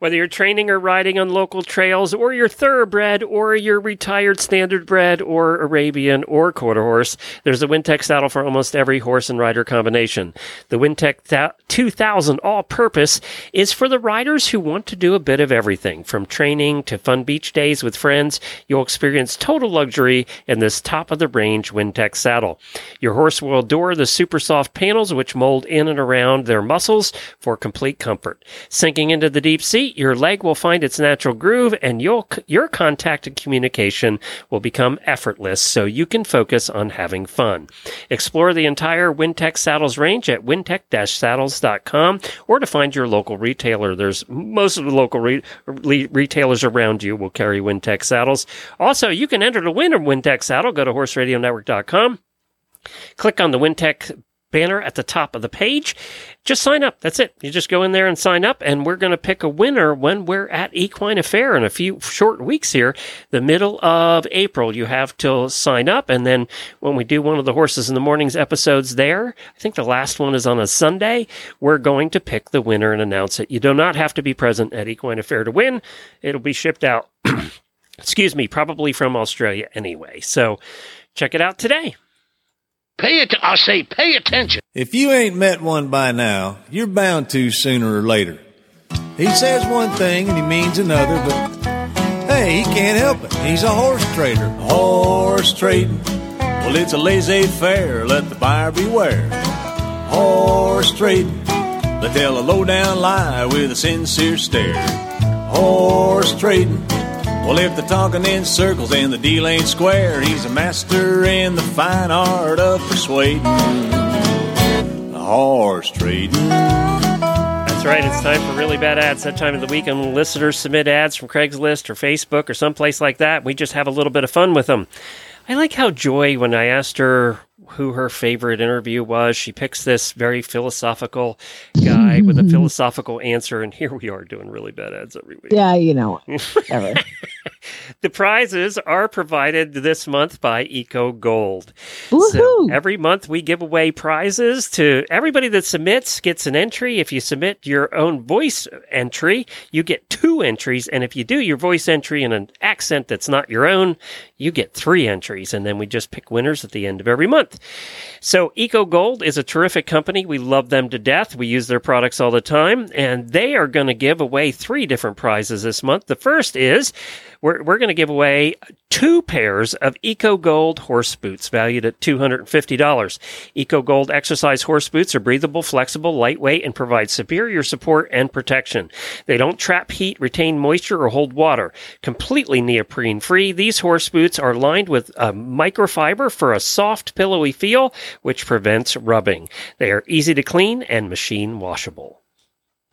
S1: Whether you're training or riding on local trails, or you're thoroughbred, or you're retired standardbred, or Arabian, or quarter horse, there's a Wintec saddle for almost every horse and rider combination. The Wintec Thou- 2000 All Purpose is for the riders who want to do a bit of everything. From training to fun beach days with friends, you'll experience total luxury in this top of the range Wintec saddle. Your horse will adore the super soft panels which mold in and around their muscles for complete comfort. Sinking into the deep seat, your leg will find its natural groove and your contact and communication will become effortless so you can focus on having fun. Explore the entire Wintec Saddles range at wintec-saddles.com or to find your local retailer. There's most of the local re- re- retailers around you will carry Wintec saddles. Also, you can enter to win a Wintec saddle. Go to horseradionetwork.com. Click on the Wintec banner at the top of the page. Just sign up. That's it. You just go in there and sign up, and we're going to pick a winner when we're at Equine Affair in a few short weeks here. The middle of April, you have to sign up, and then when we do one of the Horses in the Mornings episodes there, I think the last one is on a Sunday, we're going to pick the winner and announce it. You do not have to be present at Equine Affair to win. It'll be shipped out, excuse me, probably from Australia anyway. So check it out today.
S9: Pay it. I say, pay attention.
S10: If you ain't met one by now, you're bound to sooner or later. He says one thing and he means another, but hey, he can't help it. He's a horse trader. Horse trading. Well, it's a laissez faire. Let the buyer beware. Horse trading. They tell a low down lie with a sincere stare. Horse trading. Well, if they're talking in circles and the deal ain't square, he's a master in the fine art of persuading. Horse trading.
S1: That's right. It's time for really bad ads. That time of the week, and listeners submit ads from Craigslist or Facebook or someplace like that. We just have a little bit of fun with them. I like how Joy, when I asked her who her favorite interview was, she picks this very philosophical guy with a philosophical answer, and here we are doing really bad ads every week.
S4: Yeah, you know, ever.
S1: The prizes are provided this month by Eco Gold.
S4: Woohoo!
S1: So every month we give away prizes to everybody that submits gets an entry. If you submit your own voice entry, you get two entries. And if you do your voice entry in an accent that's not your own, you get three entries. And then we just pick winners at the end of every month. So Eco Gold is a terrific company. We love them to death. We use their products all the time. And they are going to give away three different prizes this month. The first is we're, we're going to give away two pairs of Eco Gold horse boots valued at $250. Eco Gold exercise horse boots are breathable, flexible, lightweight, and provide superior support and protection. They don't trap heat, retain moisture, or hold water. Completely neoprene free, these horse boots are lined with a microfiber for a soft, pillowy feel, which prevents rubbing. They are easy to clean and machine washable.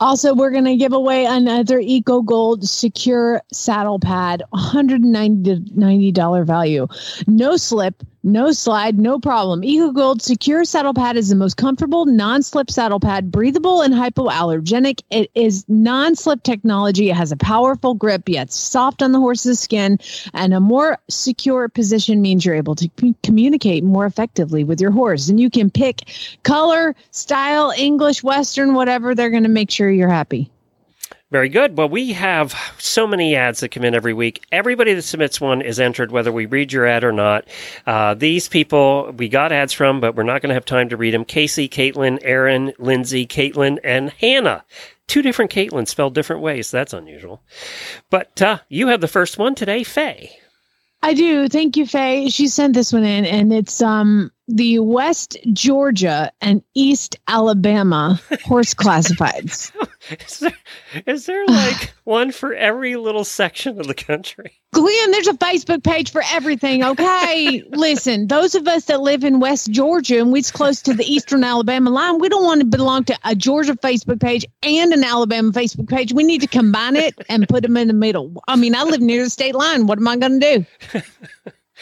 S4: Also, we're going to give away another Eco Gold secure saddle pad, $190 value. No slip, no slide, no problem. Eco Gold secure saddle pad is the most comfortable non-slip saddle pad, breathable and hypoallergenic. It is non-slip technology. It has a powerful grip, yet soft on the horse's skin, and a more secure position means you're able to communicate more effectively with your horse. And you can pick color, style, English, Western, whatever. They're going to make sure you're happy.
S1: Very good. Well, we have so many ads that come in every week. Everybody that submits one is entered, whether we read your ad or not. Uh, these people we got ads from, but we're not going to have time to read them. Casey, Caitlin, Aaron, Lindsay, Caitlin, and Hannah. Two different Caitlins spelled different ways. That's unusual. But uh, you have the first one today, Faye.
S4: I do. Thank you, Faye. She sent this one in, and it's um the West Georgia and East Alabama horse classifieds.
S1: Is there, is there like one for every little section of the country?
S4: Glenn, there's a Facebook page for everything. Okay, listen, those of us that live in West Georgia and we're close to the Eastern Alabama line, we don't want to belong to a Georgia Facebook page and an Alabama Facebook page. We need to combine it and put them in the middle. I mean, I live near the state line. What am I going to do?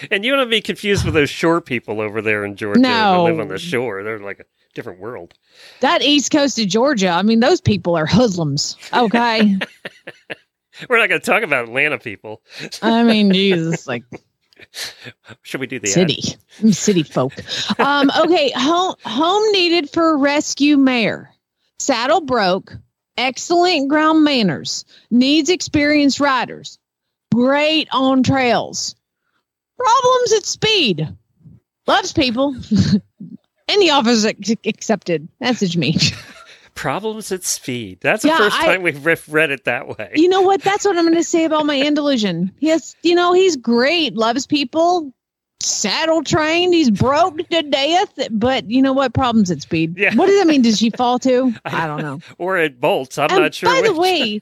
S1: And you don't want to be confused with those shore people over there in Georgia
S4: No.
S1: that live on the shore. They're like a different world.
S4: That East Coast of Georgia, I mean, those people are hoodlums. Okay.
S1: We're not going to talk about Atlanta people.
S4: I mean, Jesus, like
S1: Should we do the ad?
S4: city, city folk. Um, okay, home home needed for rescue mare. Saddle broke. Excellent ground manners. Needs experienced riders. Great on trails. Problems at speed. Loves people. Any offers accepted. Message me.
S1: Problems at speed. That's the first
S4: I-
S1: time we've read it that way.
S4: You know what? That's what I'm going to say about my Andalusian. Yes, you know he's great. Loves people. Saddle trained. He's broke to death. But you know what? Problems at speed.
S1: Yeah.
S4: What does that mean? Does she fall to? I don't know.
S1: or it bolts. I'm
S4: And
S1: not sure.
S4: By the way,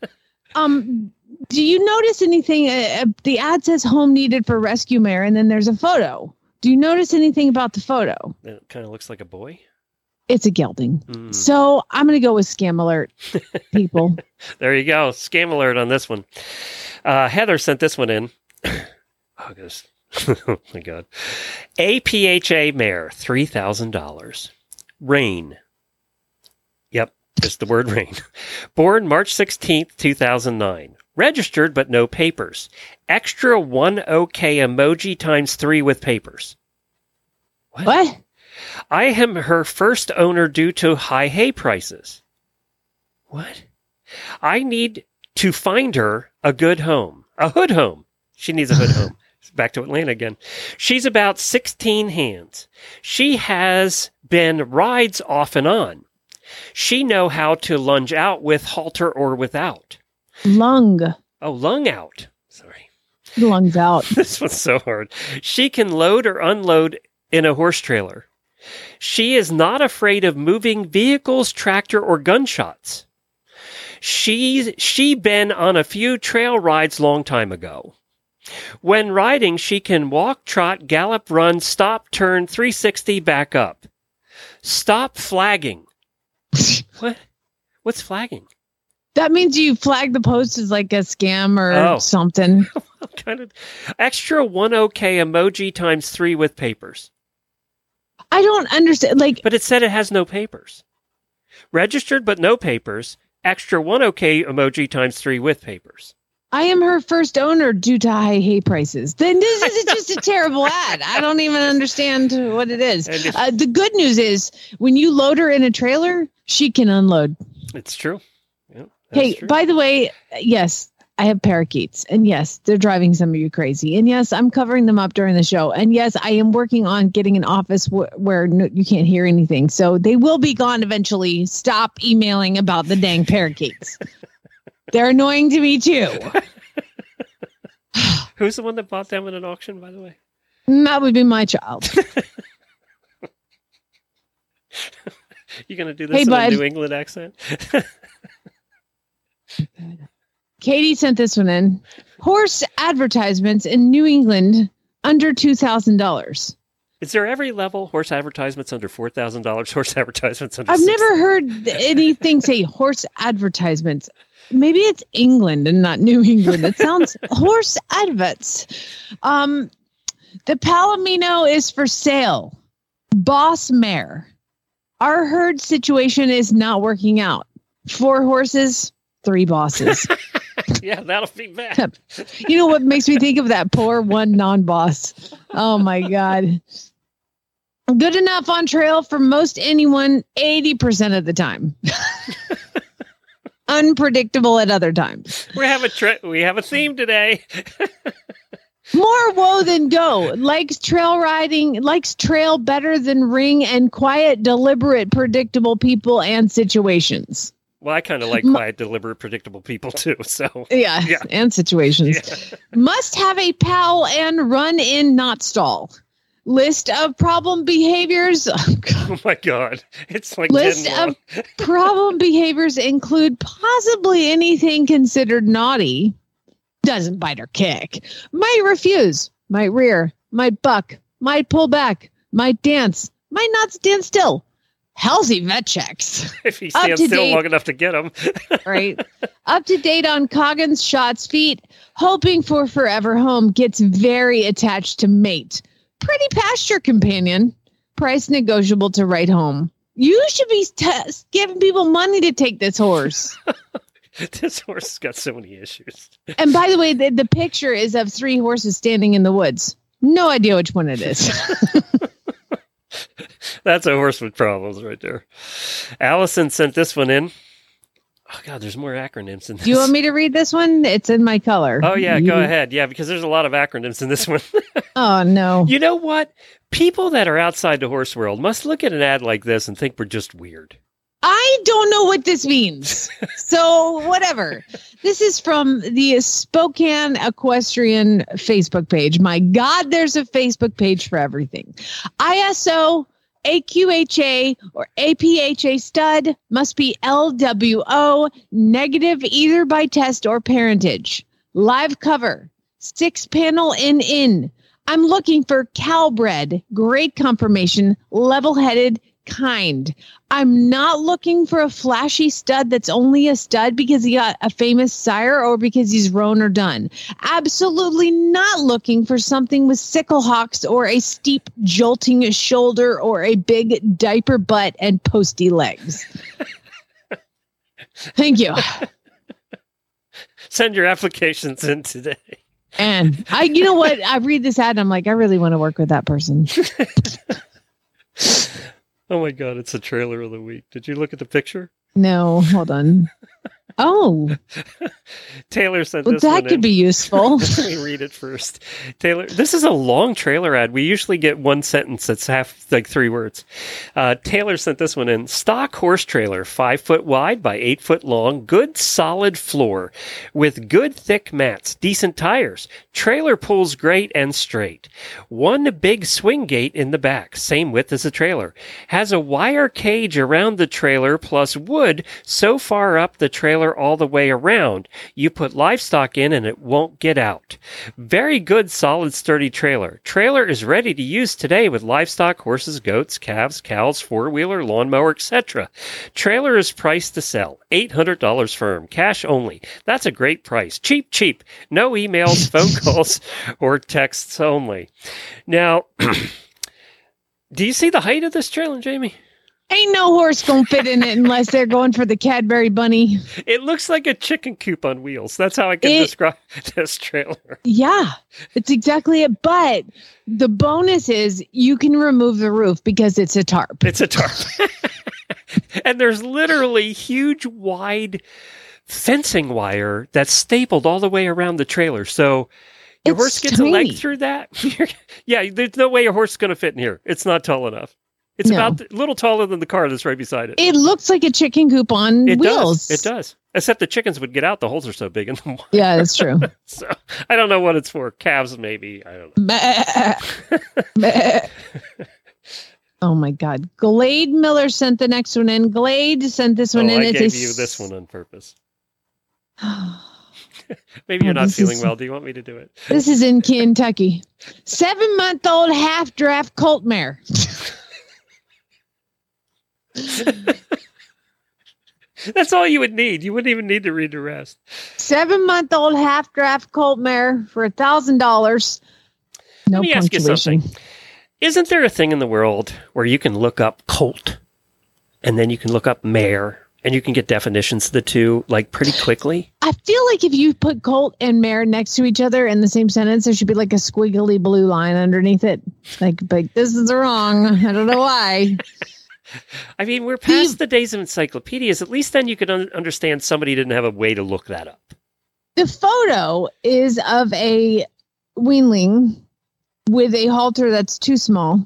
S4: um, do you notice anything? Uh, uh, the ad says home needed for rescue mare, and then there's a photo. Do you notice anything about the photo?
S1: it kind of looks like a boy.
S4: It's a gelding.
S1: Mm.
S4: So I'm going to go with scam alert, people.
S1: There you go. Scam alert on this one. Uh, Heather sent this one in. August. oh, my God. APHA mare, $3,000. Rain. Yep, just the word rain. Born March 16th, 2009. Registered but no papers. Extra 1 OK emoji times 3 with papers.
S4: What?
S1: I am her first owner due to high hay prices. What? I need to find her a good home. A hood home. She needs a hood home. Back to Atlanta again. She's about 16 hands. She has been rides off and on. She know how to lunge out with halter or without.
S4: Lung.
S1: Oh, lung out.
S4: Lungs out.
S1: This one's so hard. She can load or unload in a horse trailer. She is not afraid of moving vehicles, tractor, or gunshots. She's she been on a few trail rides long time ago. When riding, she can walk, trot, gallop, run, stop, turn, 360, back up. Stop flagging. what? What's flagging?
S4: That means you flag the post as like a scam or
S1: Oh.
S4: something.
S1: kind of extra 1 OK emoji times 3 with papers.
S4: I don't understand. Like,
S1: But it said it has no papers. Registered but no papers. Extra 1 OK emoji times 3 with papers.
S4: I am her first owner due to high hay prices. Then this is just a terrible ad. I don't even understand what it is. Uh, the good news is when you load her in a trailer, she can unload.
S1: It's true. That's
S4: Hey,
S1: true.
S4: by the way, yes, I have parakeets. And yes, they're driving some of you crazy. And yes, I'm covering them up during the show. And yes, I am working on getting an office wh- where no, you can't hear anything. So they will be gone eventually. Stop emailing about the dang parakeets. they're annoying to me too.
S1: Who's the one that bought them at an auction, by the way?
S4: That would be my child.
S1: You're going to do this
S4: Hey,
S1: in
S4: bud.
S1: a New England accent?
S4: Katie sent this one in. Horse advertisements in New England under $2,000.
S1: Is there every level horse advertisements under $4,000, horse advertisements under
S4: I've
S1: $6,000?
S4: never heard anything say horse advertisements. Maybe it's England and not New England. It sounds horse adverts. Um, the Palomino is for sale. Boss mare. Our herd situation is not working out. Four horses, three bosses.
S1: yeah, that'll be bad.
S4: you know what makes me think of that poor one non-boss? Oh my god. Good enough on trail for most anyone 80% of the time. Unpredictable at other times.
S1: We have a tra- we have a theme today.
S4: More woe than go. Likes trail riding, likes trail better than ring and quiet, deliberate, predictable people and situations.
S1: Well, I kind of like quiet, deliberate, predictable people too. So
S4: Yeah,
S1: Yeah.
S4: and situations. Must have a pal and run in, not stall. List of problem behaviors.
S1: Oh, oh my god, it's like
S4: List of problem behaviors include possibly anything considered naughty. Doesn't bite or kick. Might refuse. Might rear. Might buck. Might pull back. Might dance. Might not stand still. Healthy vet checks.
S1: if he stands still
S4: date.
S1: long enough to get him.
S4: right? Up to date on Coggins shots feet, hoping for forever home, gets very attached to mate. Pretty pasture companion, price negotiable to right home. You should be t- giving people money to take this horse.
S1: this horse has got so many issues.
S4: and by the way, the, the picture is of three horses standing in the woods. No idea which one it is.
S1: That's a horse with problems right there. Allison sent this one in. Oh god, there's more acronyms in this.
S4: Do you want me to read this one? It's in my color.
S1: Oh yeah, go ahead. Yeah, because there's a lot of acronyms in this one.
S4: Oh no.
S1: you know what? People that are outside the horse world must look at an ad like this and think we're just weird.
S4: I don't know what this means. so, whatever. This is from the Spokane Equestrian Facebook page. My God, there's a Facebook page for everything. ISO, AQHA, or APHA stud must be LWO, negative either by test or parentage. Live cover, six panel in in. I'm looking for cowbred, great confirmation, level headed, kind. I'm not looking for a flashy stud that's only a stud because he got a famous sire or because he's roan or done. Absolutely not looking for something with sickle hocks or a steep jolting shoulder or a big diaper butt and posty legs. Thank you.
S1: Send your applications in today.
S4: And I, you know what? I read this ad and I'm like, I really want to work with that person.
S1: Oh my god, it's a trailer of the week. Did you look at the picture?
S4: No, hold on. Oh,
S1: Taylor sent
S4: well,
S1: this one
S4: that could
S1: in.
S4: be useful.
S1: Let me read it first. Taylor, this is a long trailer ad. We usually get one sentence that's half like three words. Uh, Taylor sent this one in. Stock horse trailer, five foot wide by eight foot long, good solid floor with good thick mats, decent tires. Trailer pulls great and straight. One big swing gate in the back, same width as the trailer. Has a wire cage around the trailer plus wood so far up the trailer all the way around. You put livestock in and it won't get out. Very good, solid, sturdy trailer. Trailer is ready to use today with livestock, horses, goats, calves, cows, four wheeler, lawnmower, etc. Trailer is priced to sell. $800 firm. Cash only. That's a great price. Cheap, cheap. No emails, phone calls, or texts only. Now, do you see the height of this trailer, Jamie?
S4: Ain't no horse gonna fit in it unless they're going for the Cadbury bunny.
S1: It looks like a chicken coop on wheels. That's how I can
S4: It-
S1: describe this trailer.
S4: Yeah, it's exactly it. But the bonus is you can remove the roof because it's a tarp.
S1: It's a tarp. and there's literally huge, wide fencing wire that's stapled all the way around the trailer. So your
S4: It's
S1: horse gets a leg through that. yeah, there's no way a horse is going to fit in here. It's not tall enough. It's
S4: No.
S1: about a little taller than the car that's right beside it.
S4: It looks like a chicken coop on
S1: It
S4: wheels.
S1: does. It does. Except the chickens would get out. The holes are so big in them.
S4: Yeah, that's true.
S1: so I don't know what it's for. Calves, maybe. I don't know.
S4: Oh my God. Glade Miller sent the next one in. Glade sent this
S1: Oh,
S4: one in.
S1: I
S4: It's
S1: gave you this one on purpose. Maybe
S4: Oh,
S1: you're not feeling
S4: is-
S1: well. Do you want me to do it?
S4: This is in Kentucky. Seven month old half draft colt mare.
S1: That's all you would need. You wouldn't even need to read the rest.
S4: Seven month old half draft colt mare for a thousand dollars. No
S1: Let me ask you something. Isn't there a thing in the world where you can look up colt and then you can look up mare and you can get definitions of the two like pretty quickly?
S4: I feel like if you put colt and mare next to each other in the same sentence, there should be like a squiggly blue line underneath it. Like, like this is wrong. I don't know why.
S1: I mean, we're past the days of encyclopedias. At least then you could un- understand somebody didn't have a way to look that up.
S4: The photo is of a weanling with a halter that's too small,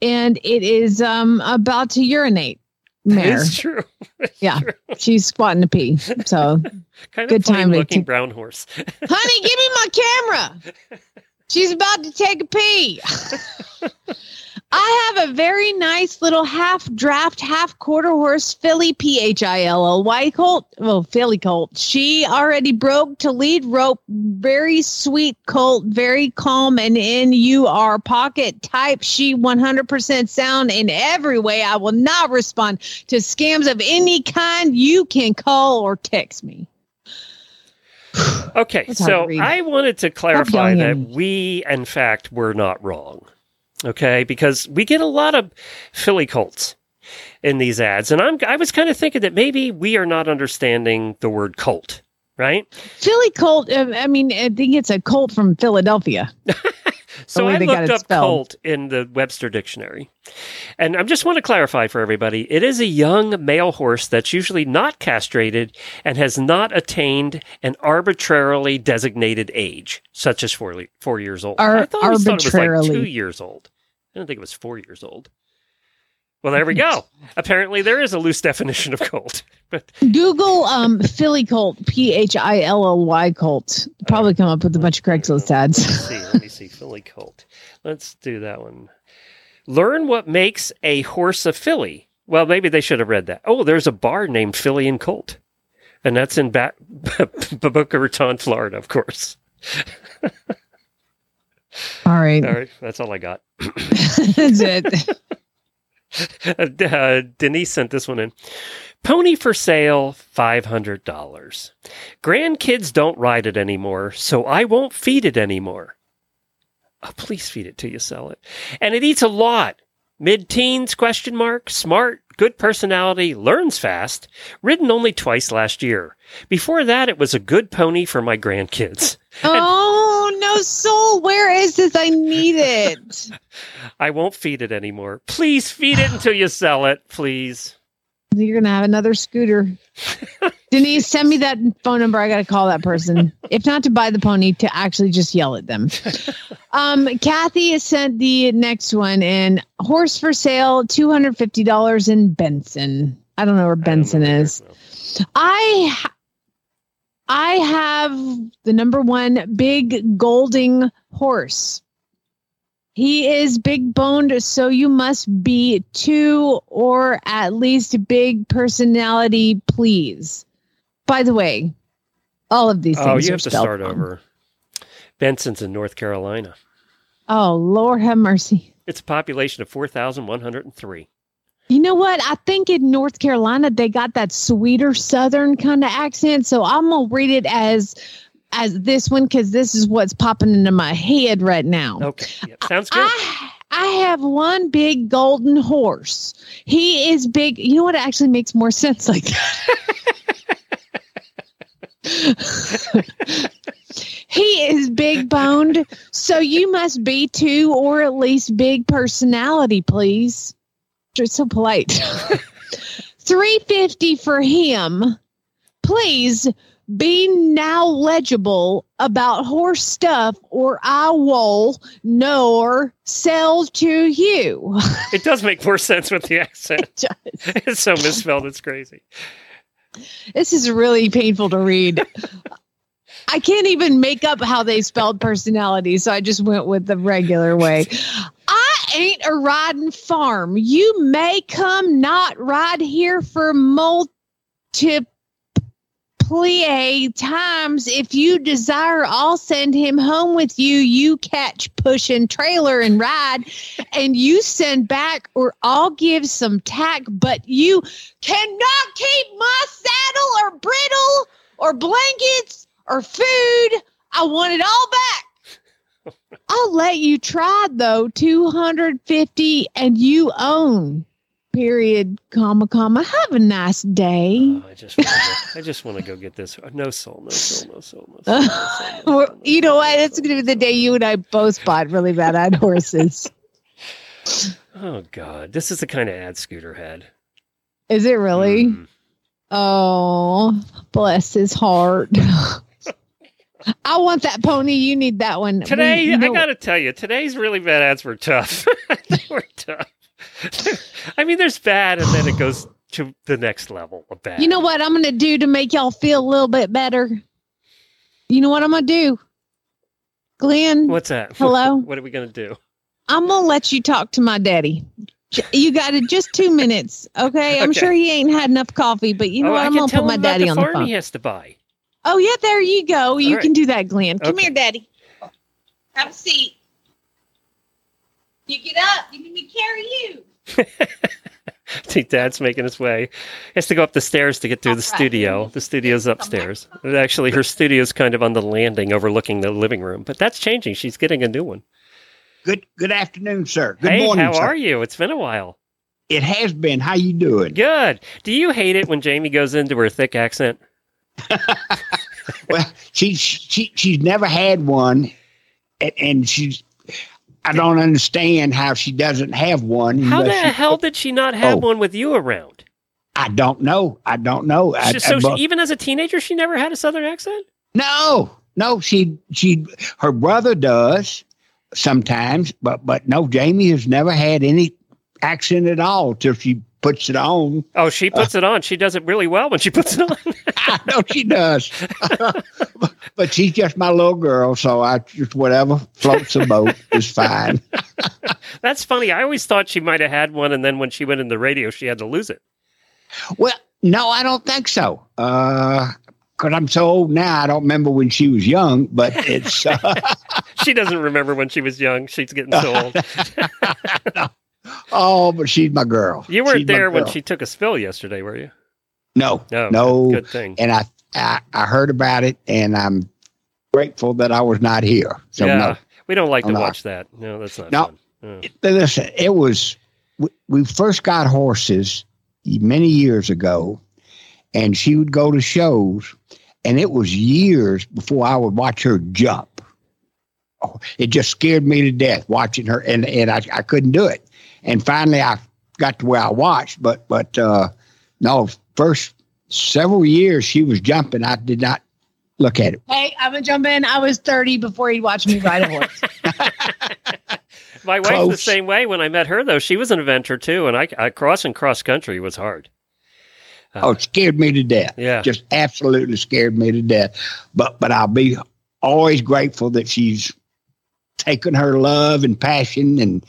S4: and it is um about to urinate. Mare.
S1: It's true.
S4: Yeah, she's squatting to pee. So,
S1: Kind
S4: Good time to
S1: looking
S4: take-
S1: brown horse.
S4: honey, give me my camera. She's about to take a pee. I have a very nice little half draft, half quarter horse filly P H I L L Y colt. Well, filly colt. She already broke to lead rope. Very sweet colt, very calm and in you are pocket type. She 100% sound in every way. I will not respond to scams of any kind. You can call or text me.
S1: Okay, so. I wanted to clarify that we, in fact, were not wrong. Okay, because we get a lot of Philly colts in these ads, and I'm I was kind of thinking that maybe we are not understanding the word cult, right?
S4: Philly Colt. uh, I mean, I think it's a cult from Philadelphia.
S1: So I looked up
S4: spelled.
S1: colt in the Webster dictionary. And I just want to clarify for everybody it is a young male horse that's usually not castrated and has not attained an arbitrarily designated age, such as four, four years old.
S4: Ar-
S1: I thought, I thought it was like two years old. I didn't think it was four years old. Well, there we go. Apparently, there is a loose definition of colt. But
S4: Google um, Philly Colt, P H I L L Y Colt. Probably come up with a bunch of Craigslist ads.
S1: Let's see. Let me see. Philly colt. Let's do that one. Learn what makes a horse a filly. Well, maybe they should have read that. Oh, there's a bar named Philly and Colt, and that's in ba- Boca Raton, Florida, of course.
S4: All right.
S1: All right, that's all I got.
S4: That's it.
S1: uh, Denise sent this one in. Pony for sale, $500. Grandkids don't ride it anymore, so I won't feed it anymore. Oh, please feed it till you sell it. And it eats a lot. Mid-teens question mark, smart, good personality, learns fast, ridden only twice last year. Before that, it was a good pony for my grandkids.
S4: Oh no, soul! Where is this? I need it.
S1: I won't feed it anymore. Please feed it until you sell it, please.
S4: You're gonna have another scooter. Denise, send me that phone number. I gotta call that person. If not to buy the pony, to actually just yell at them. Um, Kathy has sent the next one in horse for sale, two hundred fifty dollars in Benson. I don't know where Benson is. I ha- I have the number one big golding horse. He is big boned, so you must be two or at least big personality, please. By the way, all of these oh, things.
S1: Oh, you have to start
S4: wrong.
S1: over. Benson's in North Carolina.
S4: Oh, Lord have mercy.
S1: It's a population of 4,103.
S4: You know what? I think in North Carolina they got that sweeter Southern kind of accent, so I'm gonna read it as as this one because this is what's popping into my head right now.
S1: Okay. Yep. Sounds good.
S4: I I have one big golden horse. He is big. You know what? It actually makes more sense like that. he is big boned, so you must be too, or at least big personality, please. Just so polite. 350 for him. Please be now legible about horse stuff or I will nor sell to you.
S1: It does make more sense with the accent.
S4: It does.
S1: it's so misspelled, it's crazy.
S4: This is really painful to read. I can't even make up how they spelled personality, so I just went with the regular way. Ain't a riding farm. You may come not ride here for multiple times. If you desire, I'll send him home with you. You catch, push, and trailer and ride, and you send back, or I'll give some tack, but you cannot keep my saddle or bridle or blankets or food. I want it all back. I'll let you try though. 250 and you own. Period, comma, comma. Have a nice day.
S1: Oh, I just wanna go, I just want to go get this. No soul, no soul, no soul, no soul. No soul, no soul,
S4: you know what? It's going to be the day you and I both bought really bad ad horses.
S1: Oh God, this is the kind of ad Scooter had.
S4: Is it really?
S1: Mm.
S4: Oh, bless his heart. I want that pony. You need that one.
S1: Today,
S4: We- you
S1: I got to tell you, today's really bad ads were tough. they were tough. I mean, there's bad, and then it goes to the next level of bad.
S4: You know what I'm going to do to make y'all feel a little bit better? You know what I'm going to do? Glenn,
S1: What's that?
S4: Hello?
S1: What are we gonna do?
S4: I'm going to let you talk to my daddy. You got it just two minutes, okay? I'm
S1: Okay.
S4: sure he ain't had enough coffee, but you know
S1: oh,
S4: what? I'm going to put my daddy on the phone.
S1: he has to buy.
S4: Oh, yeah, there you go. You
S1: right.
S4: can do that, Glenn. Come
S1: Okay.
S4: here, daddy. Have a seat. You get up. You need me carry you.
S1: See, Dad's making his way. He has to go up the stairs to get to the studio. The studio's upstairs. Actually, her studio's kind of on the landing overlooking the living room, but that's changing. She's getting a new one.
S11: Good good afternoon, sir. Good
S1: hey,
S11: morning,
S1: how
S11: sir.
S1: are you? It's been a while.
S11: It has been. How you doing?
S1: Good. Do you hate it when Jamie goes into her thick accent?
S11: Well, she's she she's never had one, and, and she's. I don't understand how she doesn't have one.
S1: How the
S11: she-
S1: hell did she not have
S11: Oh.
S1: one with you around?
S11: I don't know. I don't know. I,
S1: so
S11: I-
S1: she- even as a teenager, she never had a southern accent.
S11: no, no. She she her brother does sometimes, but but no. Jamie has never had any accent at all till she puts it on.
S1: Oh, she puts it on. She does it really well when she puts it on.
S11: I know she does. but she's just my little girl, so I just whatever floats the boat is fine.
S1: That's funny. I always thought she might have had one, and then when she went in the radio, she had to lose it.
S11: Well, no, I don't think so. Uh, because I'm so old now, I don't remember when she was young, but it's uh,
S1: She doesn't remember when she was young. She's getting so old.
S11: Oh, but she's my girl.
S1: You weren't
S11: She's
S1: there when she took a spill yesterday, were you?
S11: No, oh,
S1: No,
S11: no.
S1: good thing.
S11: And I, I, I heard about it, and I'm grateful that I was not here. So
S1: yeah,
S11: no.
S1: we don't like to
S11: I'm not.
S1: watch that. No, that's not
S11: No.
S1: fun. Yeah.
S11: Listen, it was we, we first got horses many years ago, and she would go to shows, and it was years before I would watch her jump. Oh, it just scared me to death watching her, and and I, I couldn't do it. And finally, I got to where I watched, but but uh, no, first several years she was jumping, I did not look at it.
S4: Hey, I'm gonna jump in. I was 30 before he'd watch me ride a horse.
S1: My wife's the same way. When I met her, though, she was an adventure too, and I, I crossing cross country was hard.
S11: Oh, it scared me to death.
S1: Yeah.
S11: Just absolutely scared me to death. But but I'll be always grateful that she's taken her love and passion and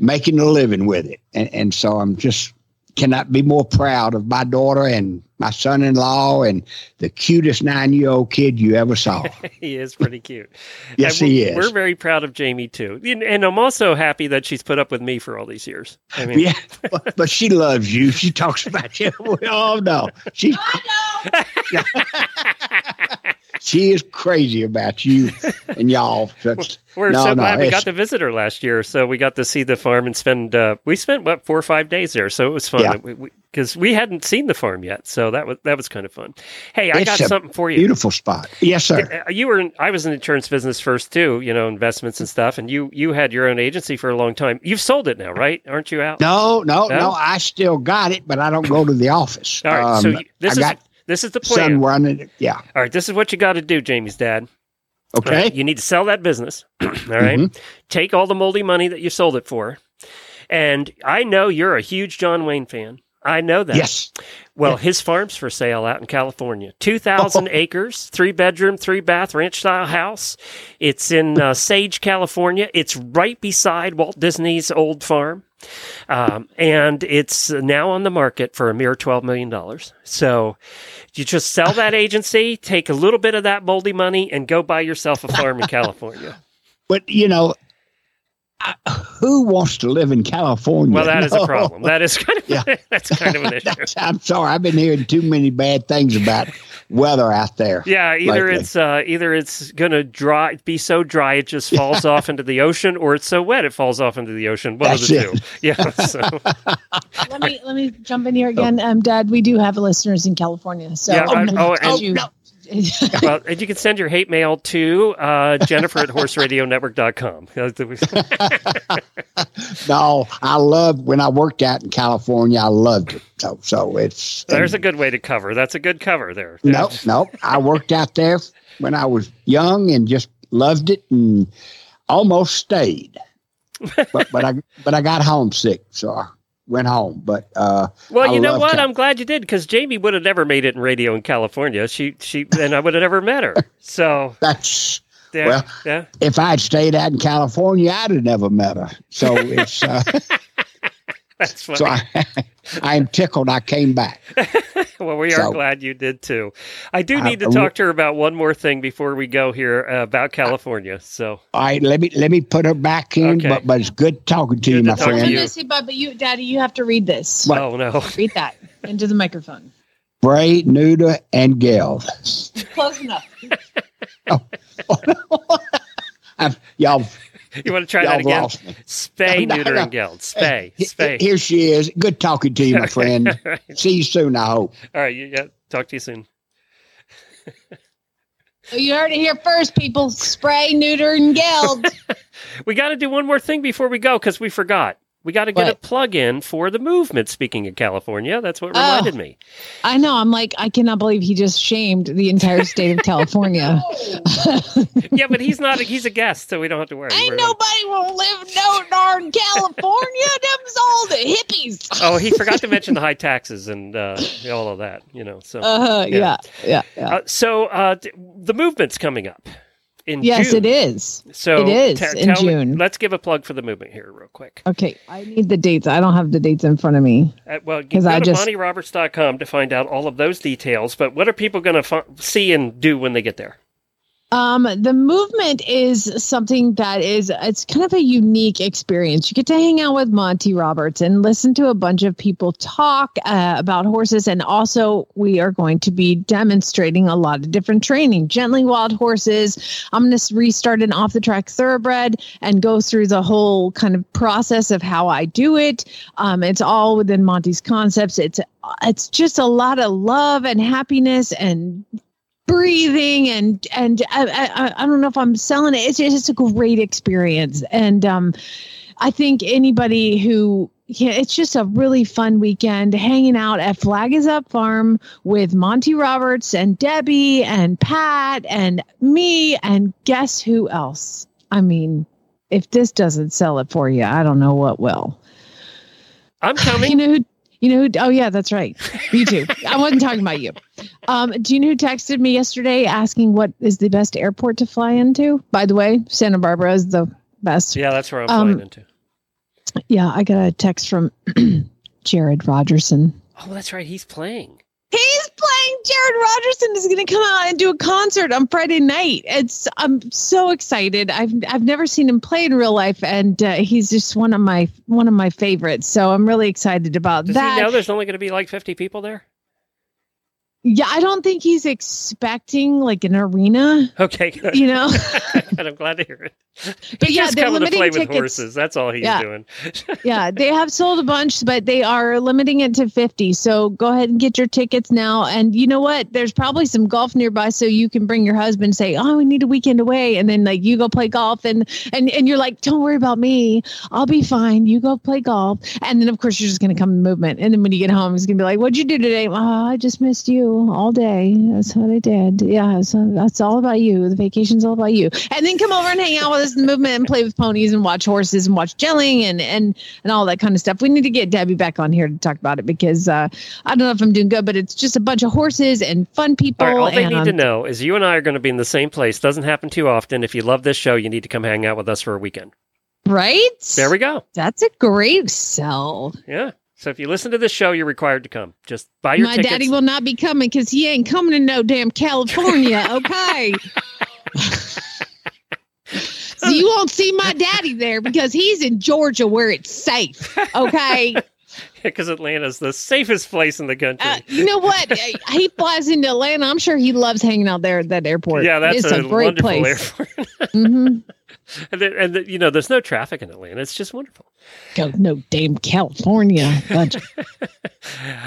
S11: making a living with it. And and so I'm just cannot be more proud of my daughter and my son in law and the cutest nine year old kid you ever saw.
S1: he is pretty cute.
S11: Yes,
S1: And
S11: he is.
S1: We're very proud of Jamie too, and, and I'm also happy that she's put up with me for all these years. I mean,
S11: yeah, but, but she loves you. She talks about you. We all know. She, she is crazy about you and y'all. That's,
S1: we're
S11: no,
S1: so
S11: no,
S1: glad we got to visit her last year. So we got to see the farm and spend. Uh, we spent what four or five days there, so it was fun.
S11: Yeah.
S1: Because we, we hadn't seen the farm yet, so that was that was kind of fun. Hey, I
S11: It's
S1: got something for you.
S11: Beautiful spot. Yes, sir.
S1: Uh, You were in, I was in the insurance business first too, you know, investments and stuff, and you you had your own agency for a long time. You've sold it now, right? Aren't you out?
S11: No, no,
S1: No?
S11: no, I still got it, but I don't go to the office.
S1: All right, so
S11: Um,
S1: you, this
S11: I
S1: is
S11: got
S1: this is the
S11: son
S1: plan.
S11: it. Yeah.
S1: All right, this is what you got to do, Jamie's dad.
S11: Okay.
S1: right, You need to sell that business. all right?
S11: Mhm.
S1: Take all the moldy money that you sold it for. And I know you're a huge John Wayne fan. I know that.
S11: Yes.
S1: Well, his farm's for sale out in California. 2,000
S11: Oh.
S1: acres, three bedroom, three bath ranch style house. It's in uh, Sage, California. It's right beside Walt Disney's old farm. Um, and it's now on the market for a mere $12 million. So you just sell that agency, take a little bit of that moldy money, and go buy yourself a farm in California.
S11: But you know, who wants to live in California?
S1: Well, that is
S11: No.
S1: a problem. That is kind of,
S11: Yeah.
S1: that's kind of an issue.
S11: I'm sorry. I've been hearing too many bad things about weather out there.
S1: Yeah, either
S11: lately.
S1: it's uh, either it's gonna dry, be so dry it just falls off into the ocean, or it's so wet it falls off into the ocean. One
S11: That's
S1: of the
S11: it.
S1: two. Yeah. So,
S4: let me let me jump in here again. Um, Dad, we do have listeners in California, so
S1: Yeah,
S4: I'm
S1: I-
S4: gonna
S1: oh,
S4: text
S1: and-
S4: you-
S1: well, and you can send your hate mail to uh, Jennifer at horseradionetwork.com.
S11: No, I love when I worked out in California. I loved it. So, so it's
S1: There's a good way to cover. That's a good cover there.
S11: Nope, nope. I worked out there when I was young and just loved it and almost stayed. But but I but I got homesick, so I went home. But uh
S1: Well,
S11: I
S1: you know what?
S11: Cal-
S1: I'm glad you did because Jamie would have never made it in radio in California. She she and I would have never met her. So
S11: that's
S1: yeah,
S11: Well,
S1: yeah.
S11: if I'd stayed out in California, I'd have never met her. So it's uh,
S1: That's funny.
S11: so I I am tickled I came back.
S1: well, we are
S11: So-
S1: glad you did too. I do
S11: I-
S1: need to talk to her about one more thing before we go here uh, about California. So
S11: All right, let me let me put her back in.
S1: Okay.
S11: But but it's good talking to you,
S1: Good to
S11: my
S1: talk to
S11: friend.
S1: you.
S4: Lucy, but but you, Daddy, you have to read this.
S11: What?
S1: oh no,
S4: Read that into the microphone.
S11: Bray, neuter, and geld.
S4: Close enough.
S11: I've, y'all
S1: you want to try
S11: Y'all
S1: that again?
S11: lost me.
S1: Spay,
S11: No,
S1: neuter,
S11: no.
S1: and geld. Spay, spay.
S11: Here she is. Good talking to you, my friend.
S1: All right.
S11: See you soon, I hope.
S1: All right, you, yeah. Talk to you soon.
S4: Oh, you heard it here first, people. Spray, neuter, and geld.
S1: We got to do one more thing before we go because we forgot. We got to get a plug in for the movement. Speaking of California, that's what
S4: Oh.
S1: reminded me.
S4: I know. I'm like, I cannot believe he just shamed the entire state of California.
S1: Yeah, but he's not. A, He's a guest, so we don't have to worry.
S4: Ain't
S1: We're-
S4: nobody will live no darn California. Them's all the hippies.
S1: Oh, he forgot to mention the high taxes and uh, all of that. You know. So.
S4: Uh,
S1: Yeah.
S4: yeah, yeah, yeah.
S1: Uh, so uh, the movement's coming up in
S4: yes,
S1: June.
S4: it is.
S1: So
S4: It is
S1: te-
S4: in
S1: tell me-
S4: June.
S1: let's give a plug for the movement here, real quick.
S4: Okay, I need the dates. I don't have the dates in front of me.
S1: Uh, well, you go
S4: I
S1: to
S4: just-
S1: MontyRoberts.com to find out all of those details. But what are people going to fu- see and do when they get there?
S4: Um, the movement is something that is it's kind of a unique experience. You get to hang out with Monty Roberts and listen to a bunch of people talk uh, about horses, and also we are going to be demonstrating a lot of different training. Gently wild horses. I'm going to restart an off the track thoroughbred and go through the whole kind of process of how I do it. Um, it's all within Monty's concepts. It's it's just a lot of love and happiness and breathing and and I, I, I don't know if I'm selling it. It's just it's a great experience, and um, I think anybody who yeah, it's just a really fun weekend hanging out at Flag is Up Farm with Monty Roberts and Debbie and Pat and me and guess who else? I mean, if this doesn't sell it for you, I don't know what will.
S1: I'm coming.
S4: You know who? You know who? Oh yeah, that's right. You too. I wasn't talking about you. Um, do you know who texted me yesterday asking what is the best airport to fly into? By the way, Santa Barbara is the best.
S1: Yeah, that's where I'm
S4: Um,
S1: flying into.
S4: Yeah, I got a text from Jared Rogerson.
S1: Oh, that's right. He's playing.
S4: He's playing. Jared Rogerson is going to come out and do a concert on Friday night. It's I'm so excited. I've I've never seen him play in real life, and uh, he's just one of my one of my favorites. So I'm really excited about
S1: Does
S4: that.
S1: he know there's only going to be like 50 people there?
S4: Yeah, I don't think he's expecting like an arena.
S1: Okay, good.
S4: You know,
S1: and I'm glad to hear it.
S4: But yeah, they're
S1: coming to
S4: limiting
S1: play with
S4: tickets.
S1: horses. That's all he's
S4: Yeah.
S1: doing.
S4: yeah, they have sold a bunch, but they are limiting it to 50. So go ahead and get your tickets now. And you know what? There's probably some golf nearby, so you can bring your husband say, Oh, we need a weekend away. And then like you go play golf and and and you're like, Don't worry about me. I'll be fine. You go play golf. And then of course you're just gonna come to movement. And then when you get home, it's gonna be like, What'd you do today? Oh, I just missed you all day. That's what I did. Yeah, so that's all about you. The vacation's all about you. And then come over and hang out with us in the movement and play with ponies and watch horses and watch gelling and and and all that kind of stuff. We need to get Debbie back on here to talk about it because uh, I don't know if I'm doing good, but it's just a bunch of horses and fun people.
S1: All right, all they need to
S4: um,
S1: know is you and I are going to be in the same place. Doesn't happen too often. If you love this show, you need to come hang out with us for a weekend.
S4: right?
S1: There we go.
S4: That's a great sell.
S1: Yeah. So if you listen to this show, you're required to come. Just buy your
S4: My
S1: tickets.
S4: daddy will not be coming because he ain't coming to no damn California. Okay. so you won't see my daddy there because he's in Georgia where it's safe. Okay.
S1: because Atlanta's the safest place in the country.
S4: Uh, you know what? he flies into Atlanta. I'm sure he loves hanging out there at that airport.
S1: yeah, that's
S4: it's
S1: a,
S4: a, great
S1: wonderful
S4: place.
S1: airport.
S4: hmm
S1: and there, and the, you know, there's no traffic in Atlanta. It's just wonderful.
S4: Go no damn California. Bunch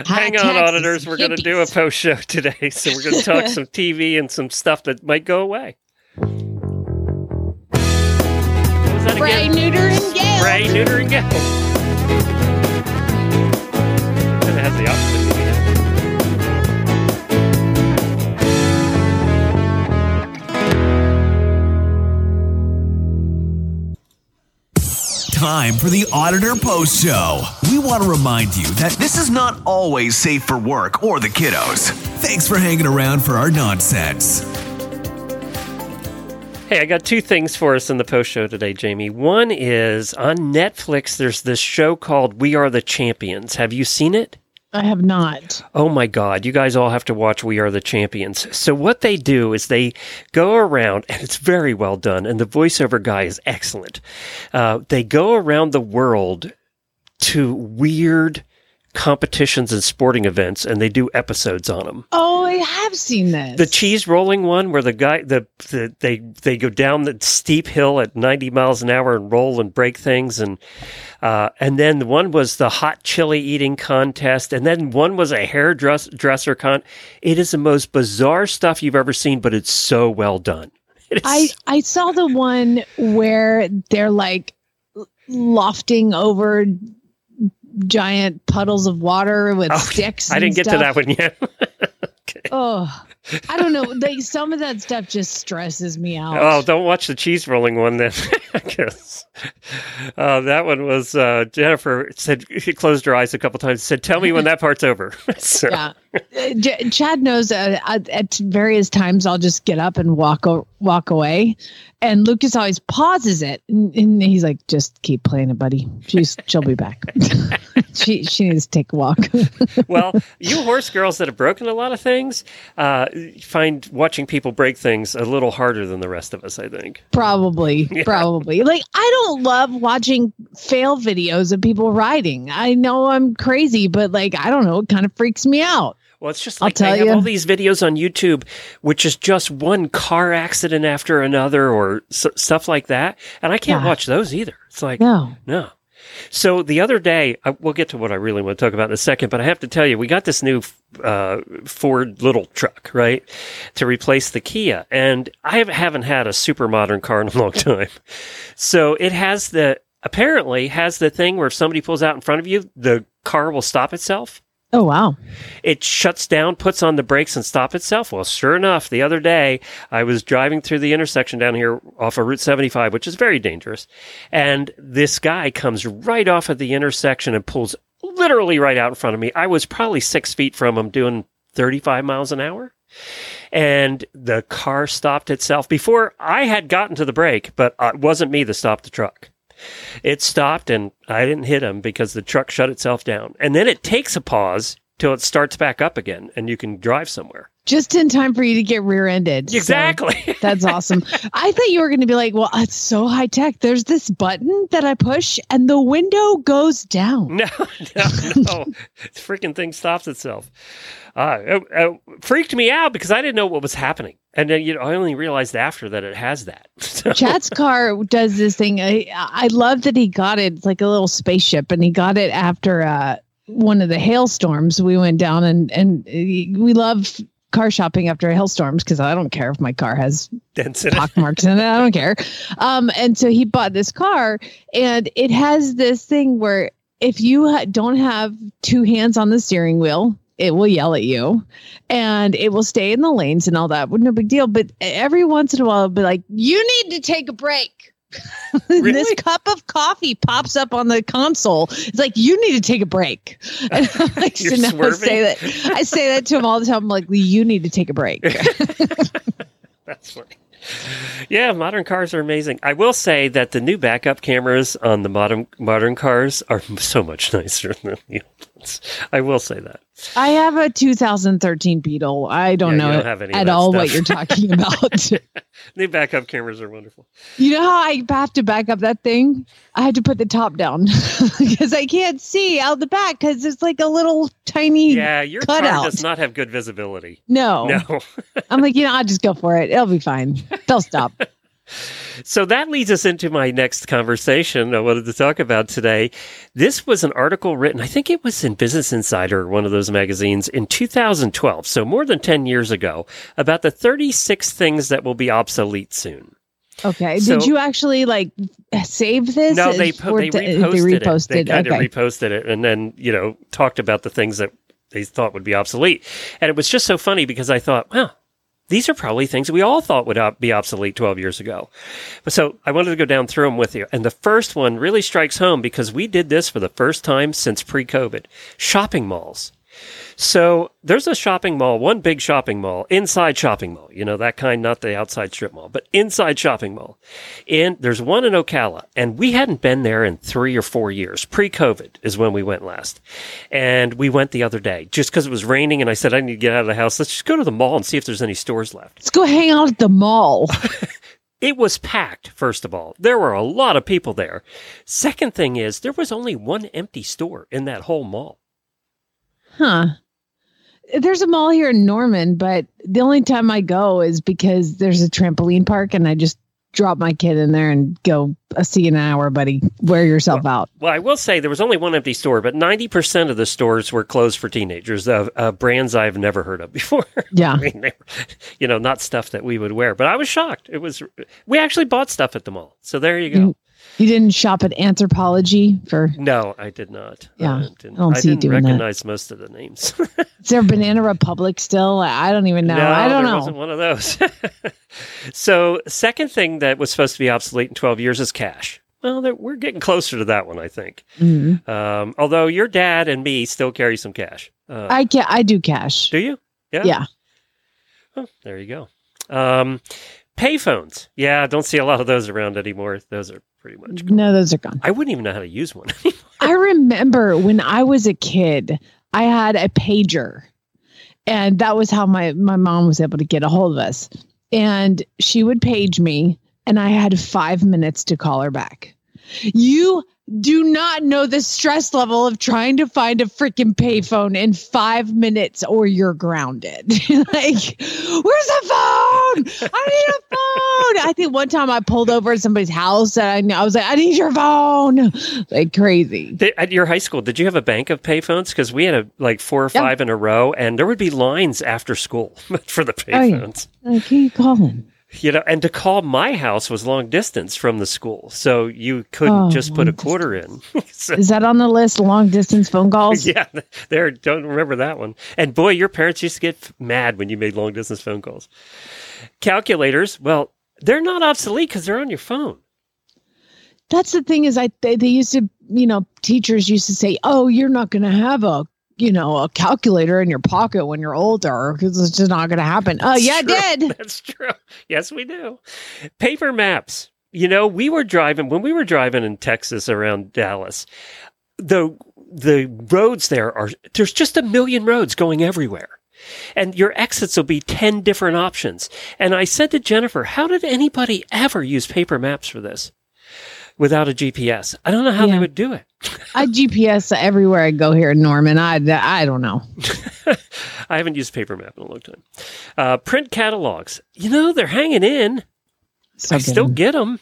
S1: Hang on, auditors. We're going to do a post show today, so we're going to talk some TV and some stuff that might go away. What was that
S4: Spray, neuter, and Gale.
S1: Spray, neuter, and Gale. And it has the opposite
S5: Time for the Auditor Post Show. We want to remind you that this is not always safe for work or the kiddos. Thanks for hanging around for our nonsense.
S1: Hey, I got two things for us in the post show today, Jamie. One is on Netflix, there's this show called We Are the Champions. Have you seen it?
S4: I have not.
S1: Oh my God, you guys all have to watch We Are the Champions. So, what they do is they go around, and it's very well done, and the voiceover guy is excellent. Uh, they go around the world to weird competitions and sporting events, and they do episodes on them.
S4: Oh, I have seen this.
S1: The cheese rolling one, where the guy, the, the they they go down the steep hill at ninety miles an hour and roll and break things, and uh, and then the one was the hot chili eating contest, and then one was a hairdresser con. It is the most bizarre stuff you've ever seen, but it's so well done.
S4: I I saw the one where they're like lofting over giant puddles of water with
S1: Oh,
S4: sticks.
S1: I didn't get to that one yet.
S4: Oh, I don't know. They, some of that stuff just stresses me out.
S1: Oh, don't watch the cheese rolling one then. 'Cause, uh, that one was uh, Jennifer said she closed her eyes a couple times. Said, "Tell me when that part's over." so,
S4: Yeah, Uh, J- Chad knows uh, at at various times I'll just get up and walk o- walk away, and Lucas always pauses it, and, and he's like, "Just keep playing it, buddy. She's she'll be back." she she needs to take a walk.
S1: well, you horse girls that have broken a lot of things uh, find watching people break things a little harder than the rest of us. I think.
S4: Probably, probably. Like I don't love watching fail videos of people riding. I know I'm crazy, but like I don't know, it kind of freaks me out.
S1: Well, it's just
S4: I'll
S1: like
S4: tell
S1: they have
S4: you.
S1: all these videos on YouTube, which is just one car accident after another or s- stuff like that, and I can't
S4: Yeah.
S1: watch those either. It's like
S4: No.
S1: no. So the other day, I, we'll get to what I really want to talk about in a second, but I have to tell you, we got this new uh, Ford little truck, right, to replace the Kia, and I haven't- haven't had a super modern car in a long time. So it has the apparently has the thing where if somebody pulls out in front of you, the car will stop itself
S4: Oh wow.
S1: it shuts down, puts on the brakes, and stop itself. Well, sure enough, the other day I was driving through the intersection down here off of Route 75, which is very dangerous, and this guy comes right off of the intersection and pulls literally right out in front of me. I was probably six feet from him, doing 35 miles an hour. And the car stopped itself before I had gotten to the brake, but uh, it wasn't me that stopped the truck. It stopped and I didn't hit him because the truck shut itself down. And then it takes a pause till it starts back up again and you can drive somewhere.
S4: Just in time for you to get rear-ended. So
S1: Exactly.
S4: that's awesome. I thought you were going to be like, "Well, it's so high tech. There's this button that I push, and the window goes down."
S1: No, no, no. the freaking thing stops itself. Uh, it, it freaked me out because I didn't know what was happening. And then you know, I only realized after that it has that. So-
S4: Chad's car does this thing. I I love that he got it. It's like a little spaceship, and he got it after uh, one of the hailstorms. We went down and and we love car shopping after a hailstorms because I don't care if my car has
S1: dents in it.
S4: pock marks in it. I don't care. Um, and so he bought this car, and it has this thing where if you ha- don't have two hands on the steering wheel, it will yell at you, and it will stay in the lanes and all that. No big deal. But every once in a while, it'll be like, "You need to take a break." this cup of coffee pops up on the console. It's like you need to take a break. And I'm like, so now I say that. I say that to him all the time. I'm like, you need to take a break.
S1: That's funny. Yeah, modern cars are amazing. I will say that the new backup cameras on the modern modern cars are so much nicer than the old. I will say that.
S4: I have a 2013 Beetle. I don't
S1: Yeah,
S4: know
S1: don't
S4: at all what you're talking about.
S1: the backup cameras are wonderful.
S4: you know how I have to back up that thing? I had to put the top down because I can't see out the back because it's like a little tiny
S1: Yeah, your car
S4: cutout.
S1: does not have good visibility.
S4: No.
S1: No.
S4: I'm like, you know, I'll just go for it. It'll be fine. They'll stop.
S1: So that leads us into my next conversation I wanted to talk about today. This was an article written, I think it was in Business Insider, one of those magazines, in 2012, so more than 10 years ago, about the 36 things that will be obsolete soon.
S4: Okay.
S1: So-
S4: Did you actually like save this?
S1: No, they po- they reposted,
S4: they
S1: it. They
S4: reposted.
S1: kind
S4: okay.
S1: of reposted it, and then you know talked about the things that they thought would be obsolete. And it was just so funny because I thought, wow, these are probably things that we all thought would be obsolete 12 years ago. But so I wanted to go down through them with you. And the first one really strikes home because we did this for the first time since pre-COVID. Shopping malls. So there's a shopping mall, one big shopping mall, inside shopping mall, you know, that kind, not the outside strip mall, but inside shopping mall. And there's one in Ocala, and we hadn't been there in three or four years. Pre COVID is when we went last. And we went the other day just because it was raining, and I said, I need to get out of the house. Let's just go to the mall and see if there's any stores left.
S4: Let's go hang out at the mall.
S1: It was packed, first of all. There were a lot of people there. Second thing is, there was only one empty store in that whole mall.
S4: Huh. There's a mall here in Norman, but the only time I go is because there's a trampoline park and I just drop my kid in there and go, "I'll see you in an hour, buddy. Wear yourself out.
S1: Well, I will say there was only one empty store, but 90% of the stores were closed for teenagers, uh, uh, brands I've never heard of before.
S4: Yeah.
S1: I mean, they were, you know, not stuff that we would wear, but I was shocked. It was, we actually bought stuff at the mall. So there you go.
S4: You, you didn't shop at Anthropologie for,
S1: No, I did not.
S4: Yeah,
S1: I
S4: I
S1: didn't,
S4: don't see you
S1: didn't
S4: doing that.
S1: recognize most of the names.
S4: is there Banana Republic still? I don't even know.
S1: No,
S4: I don't know.
S1: wasn't one of those. so, second thing that was supposed to be obsolete in 12 years is cash. Well, we're getting closer to that one, I think.
S4: Mhm.
S1: Um, although your dad and me still carry some cash. Uh,
S4: I can I do cash.
S1: do you? Yeah.
S4: Yeah.
S1: Oh, there you go. Um, payphones. Yeah, I don't see a lot of those around anymore. Those are pretty much.
S4: No, those are gone.
S1: I wouldn't even know how to use one.
S4: I remember when I was a kid, I had a pager, and that was how my my mom was able to get a hold of us. And she would page me, and I had five minutes to call her back. You do not know the stress level of trying to find a freaking payphone in five minutes or you're grounded. like, where's the phone? I need a phone. I think one time I pulled over at somebody's house and I, I was like, I need your phone. Like crazy.
S1: At your high school, did you have a bank of payphones? Because we had a, like four or five in a row, and there would be lines after school for the
S4: Oh, yeah.
S1: payphones.
S4: Like, who you calling?
S1: You know, and to call my house was long distance from the school, so you couldn't
S4: Oh,
S1: just put a quarter in. So-
S4: Is that on the list? Long distance phone calls?
S1: yeah, there. Don't remember that one. And boy, your parents used to get mad when you made long distance phone calls. Calculators, well, they're not obsolete because they're on your phone.
S4: That's the thing is I they, they used to, you know, teachers used to say, "Oh, you're not going to have a, you know, a calculator in your pocket when you're older because it's just not going to happen." Oh, yeah,
S1: True.
S4: Did.
S1: That's true. Yes, we do. Paper maps. You know, we were driving when we were driving in Texas around Dallas. The the roads there are there's just a million roads going everywhere. And your exits will be 10 different options. And I said to Jennifer, how did anybody ever use paper maps for this without a GPS? I don't know how
S4: Yeah.
S1: they would do it.
S4: I GPS everywhere I go here in Norman. I I don't know.
S1: I haven't used paper map in a long time. Uh, print catalogs. You know, they're hanging in.
S4: So
S1: I still get them.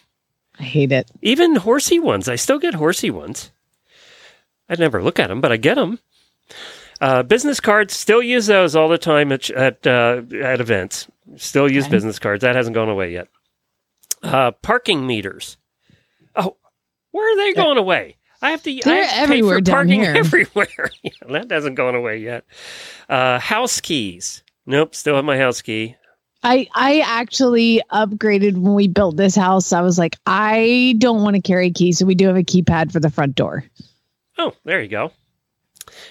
S4: I hate it.
S1: Even horsey ones. I still get horsey ones. I never look at them, but I get them. Uh, business cards. Still use those all the time at at uh, at events. Still use
S4: Okay.
S1: business cards. That hasn't gone away yet. Uh, parking meters. Oh, where are they going away? I have to. I
S4: They're
S1: have to pay
S4: everywhere
S1: for
S4: down
S1: parking
S4: here.
S1: everywhere. Yeah, that hasn't gone away yet. Uh, house keys. Nope. Still have my house key.
S4: I I actually upgraded when we built this house. I was like, I don't want to carry keys, so we do have a keypad for the front door.
S1: Oh, there you go.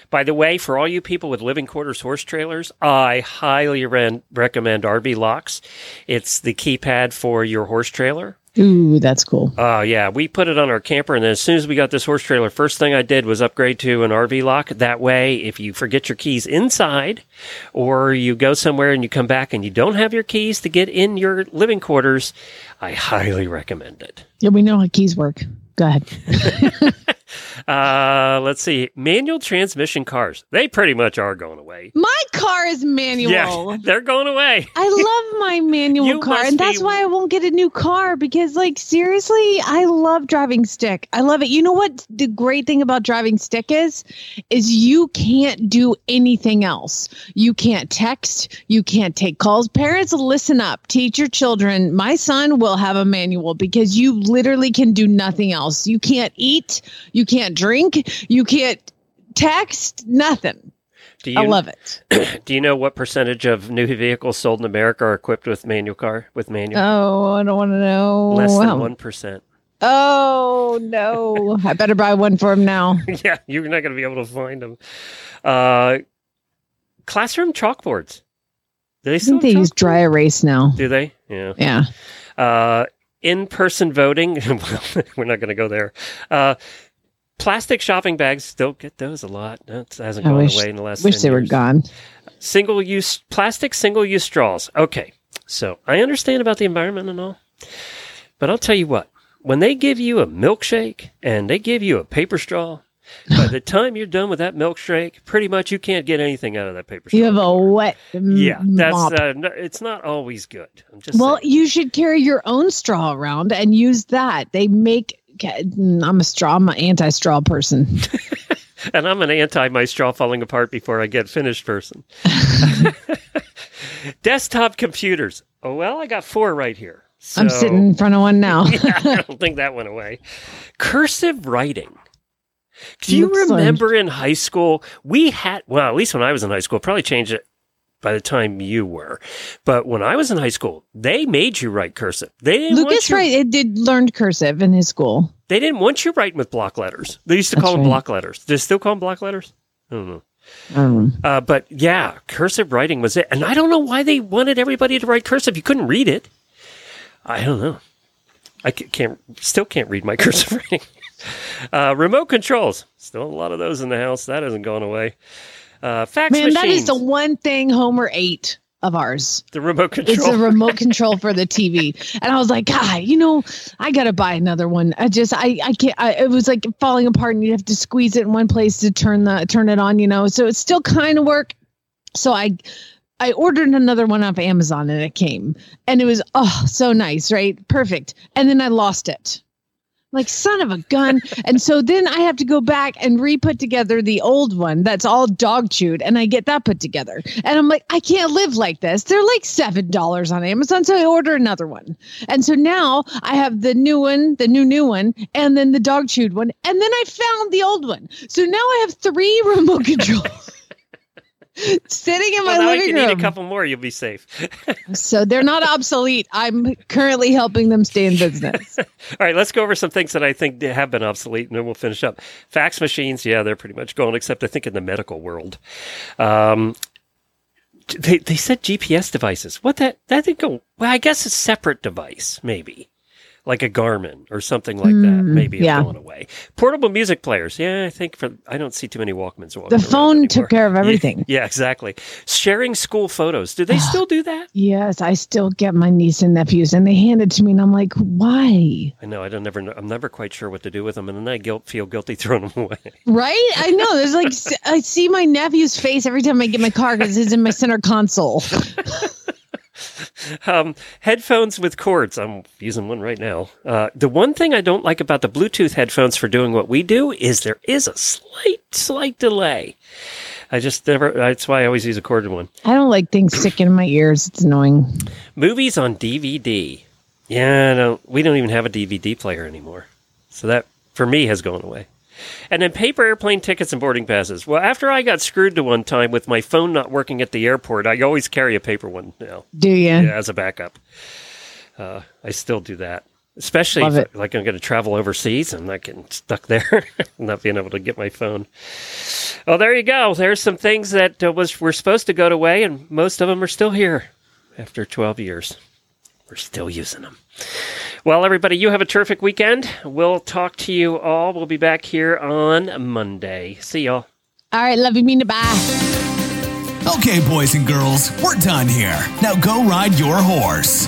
S1: By the way, for all you people with living quarters horse trailers, I highly ren- recommend RV Locks. It's the keypad for your horse trailer.
S4: Ooh, that's cool.
S1: Oh, yeah. We put it on our camper, and then as soon as we got this horse trailer, first thing I did was upgrade to an RV lock. That way, if you forget your keys inside, or you go somewhere and you come back and you don't have your keys to get in your living quarters, I highly recommend it.
S4: Yeah, we know how keys work. Go ahead.
S1: Uh, let's see. Manual transmission cars. They pretty much are going away.
S4: My car is manual.
S1: Yeah, they're going away.
S4: I love my manual
S1: You
S4: car, and that's
S1: be-
S4: why I won't get a new car because, like, seriously, I love driving stick. I love it. You know what the great thing about driving stick is? Is you can't do anything else. You can't text. You can't take calls. Parents, listen up. Teach your children. My son will have a manual because you literally can do nothing else. You can't eat. You can't drink. You can't text. Nothing.
S1: Do you,
S4: I love it.
S1: Do you know what percentage of new vehicles sold in America are equipped with manual car with manual?
S4: Oh, I don't want to know.
S1: Less than one percent.
S4: Oh no! I better buy one for him now.
S1: yeah, you're not going to be able to find them. Uh, classroom chalkboards. Do they still
S4: they use dry erase now.
S1: Do they? Yeah.
S4: Yeah.
S1: Uh, in-person voting. we're not going to go there. Uh, plastic shopping bags. Still get those a lot. That hasn't
S4: I
S1: gone
S4: wish,
S1: away in the last.
S4: wish
S1: 10
S4: they were gone.
S1: Single use plastic single use straws. Okay. So I understand about the environment and all. But I'll tell you what, when they give you a milkshake and they give you a paper straw, by the time you're done with that milkshake, pretty much you can't get anything out of that paper straw.
S4: You have a wet m-
S1: yeah, that's uh, no, it's not always good. I'm just
S4: well,
S1: saying.
S4: you should carry your own straw around and use that. They make. I'm a straw. I'm an anti-straw person.
S1: and I'm an anti my straw falling apart before I get finished person. Desktop computers. Oh well, I got four right here.
S4: I'm sitting in front of one now.
S1: yeah, I don't think that went away. Cursive writing. Do you
S4: like-
S1: remember in high school we had well, at least when I was in high school, probably changed it by the time you were. But when I was in high school, they made you write cursive. They didn't want
S4: Lucas
S1: you,
S4: right, it did learned cursive in his school.
S1: They didn't want you writing with block letters. They used to
S4: That's
S1: call them
S4: right.
S1: block letters. Do they still call them block letters? I don't know.
S4: Um,
S1: Uh, but yeah, cursive writing was it. And I don't know why they wanted everybody to write cursive. You couldn't read it. I don't know. I can't, still can't read my cursive writing. Uh, remote controls. Still a lot of those in the house. That hasn't gone away. Uh, fax
S4: Man,
S1: machines.
S4: that is the one thing Homer ate of ours.
S1: the remote control.
S4: It's a remote control for the TV. And I was like, God, you know, I gotta buy another one. I just I I can't I, it was like falling apart and you have to squeeze it in one place to turn the turn it on, you know. So it's still kind of work. So I I ordered another one off Amazon and it came. And it was oh so nice, right? Perfect. And then I lost it. Like son of a gun. and so then I have to go back and re-put together the old one that's all dog chewed and I get that put together. And I'm like, I can't live like this. They're like seven dollars on Amazon. So I order another one. And so now I have the new one, the new new one, and then the dog chewed one. And then I found the old one. So now I have three remote controls. Sitting in my
S1: well, now
S4: living
S1: you can
S4: room.
S1: eat a couple more. You'll be safe.
S4: So they're not obsolete. I'm currently helping them stay in business.
S1: All right, let's go over some things that I think have been obsolete, and then we'll finish up. Fax machines, yeah, they're pretty much gone, except I think in the medical world. Um, they they said GPS devices. What that that didn't go? Well, I guess a separate device, maybe like a Garmin or something like that.
S4: Mm,
S1: Maybe it's
S4: yeah.
S1: going away. Portable music players, yeah, I think for I don't see too many Walkmans. Walking
S4: The phone took care of everything.
S1: Yeah, exactly. Sharing school photos. Do they still do that?
S4: Yes, I still get my niece and nephews, and they hand it to me, and I'm like, why?
S1: I know. I don't never. know- I'm never quite sure what to do with them, and then I guilt, feel guilty throwing them away.
S4: Right? I know. There's like I see my nephew's face every time I get my car because it's in my center console.
S1: Um, headphones with cords. I'm using one right now. Uh, the one thing I don't like about the Bluetooth headphones for doing what we do is there is a slight, slight delay. I just never. That's why I always use a corded one.
S4: I don't like things sticking in my ears. It's annoying.
S1: Movies on DVD. Yeah, no, we don't even have a DVD player anymore. So that for me has gone away. And then paper airplane tickets and boarding passes. Well, after I got screwed to one time with my phone not working at the airport, I always carry a paper one now.
S4: Do you?
S1: Yeah, as a backup. Uh, I still do that, especially if, like I'm going to travel overseas and I getting stuck there, not being able to get my phone. Well, there you go. There's some things that uh, was were supposed to go away, and most of them are still here after 12 years. We're still using them. Well, everybody, you have a terrific weekend. We'll talk to you all. We'll be back here on Monday. See y'all.
S4: All right, love you, mean to bye.
S5: Okay, boys and girls, we're done here. Now go ride your horse.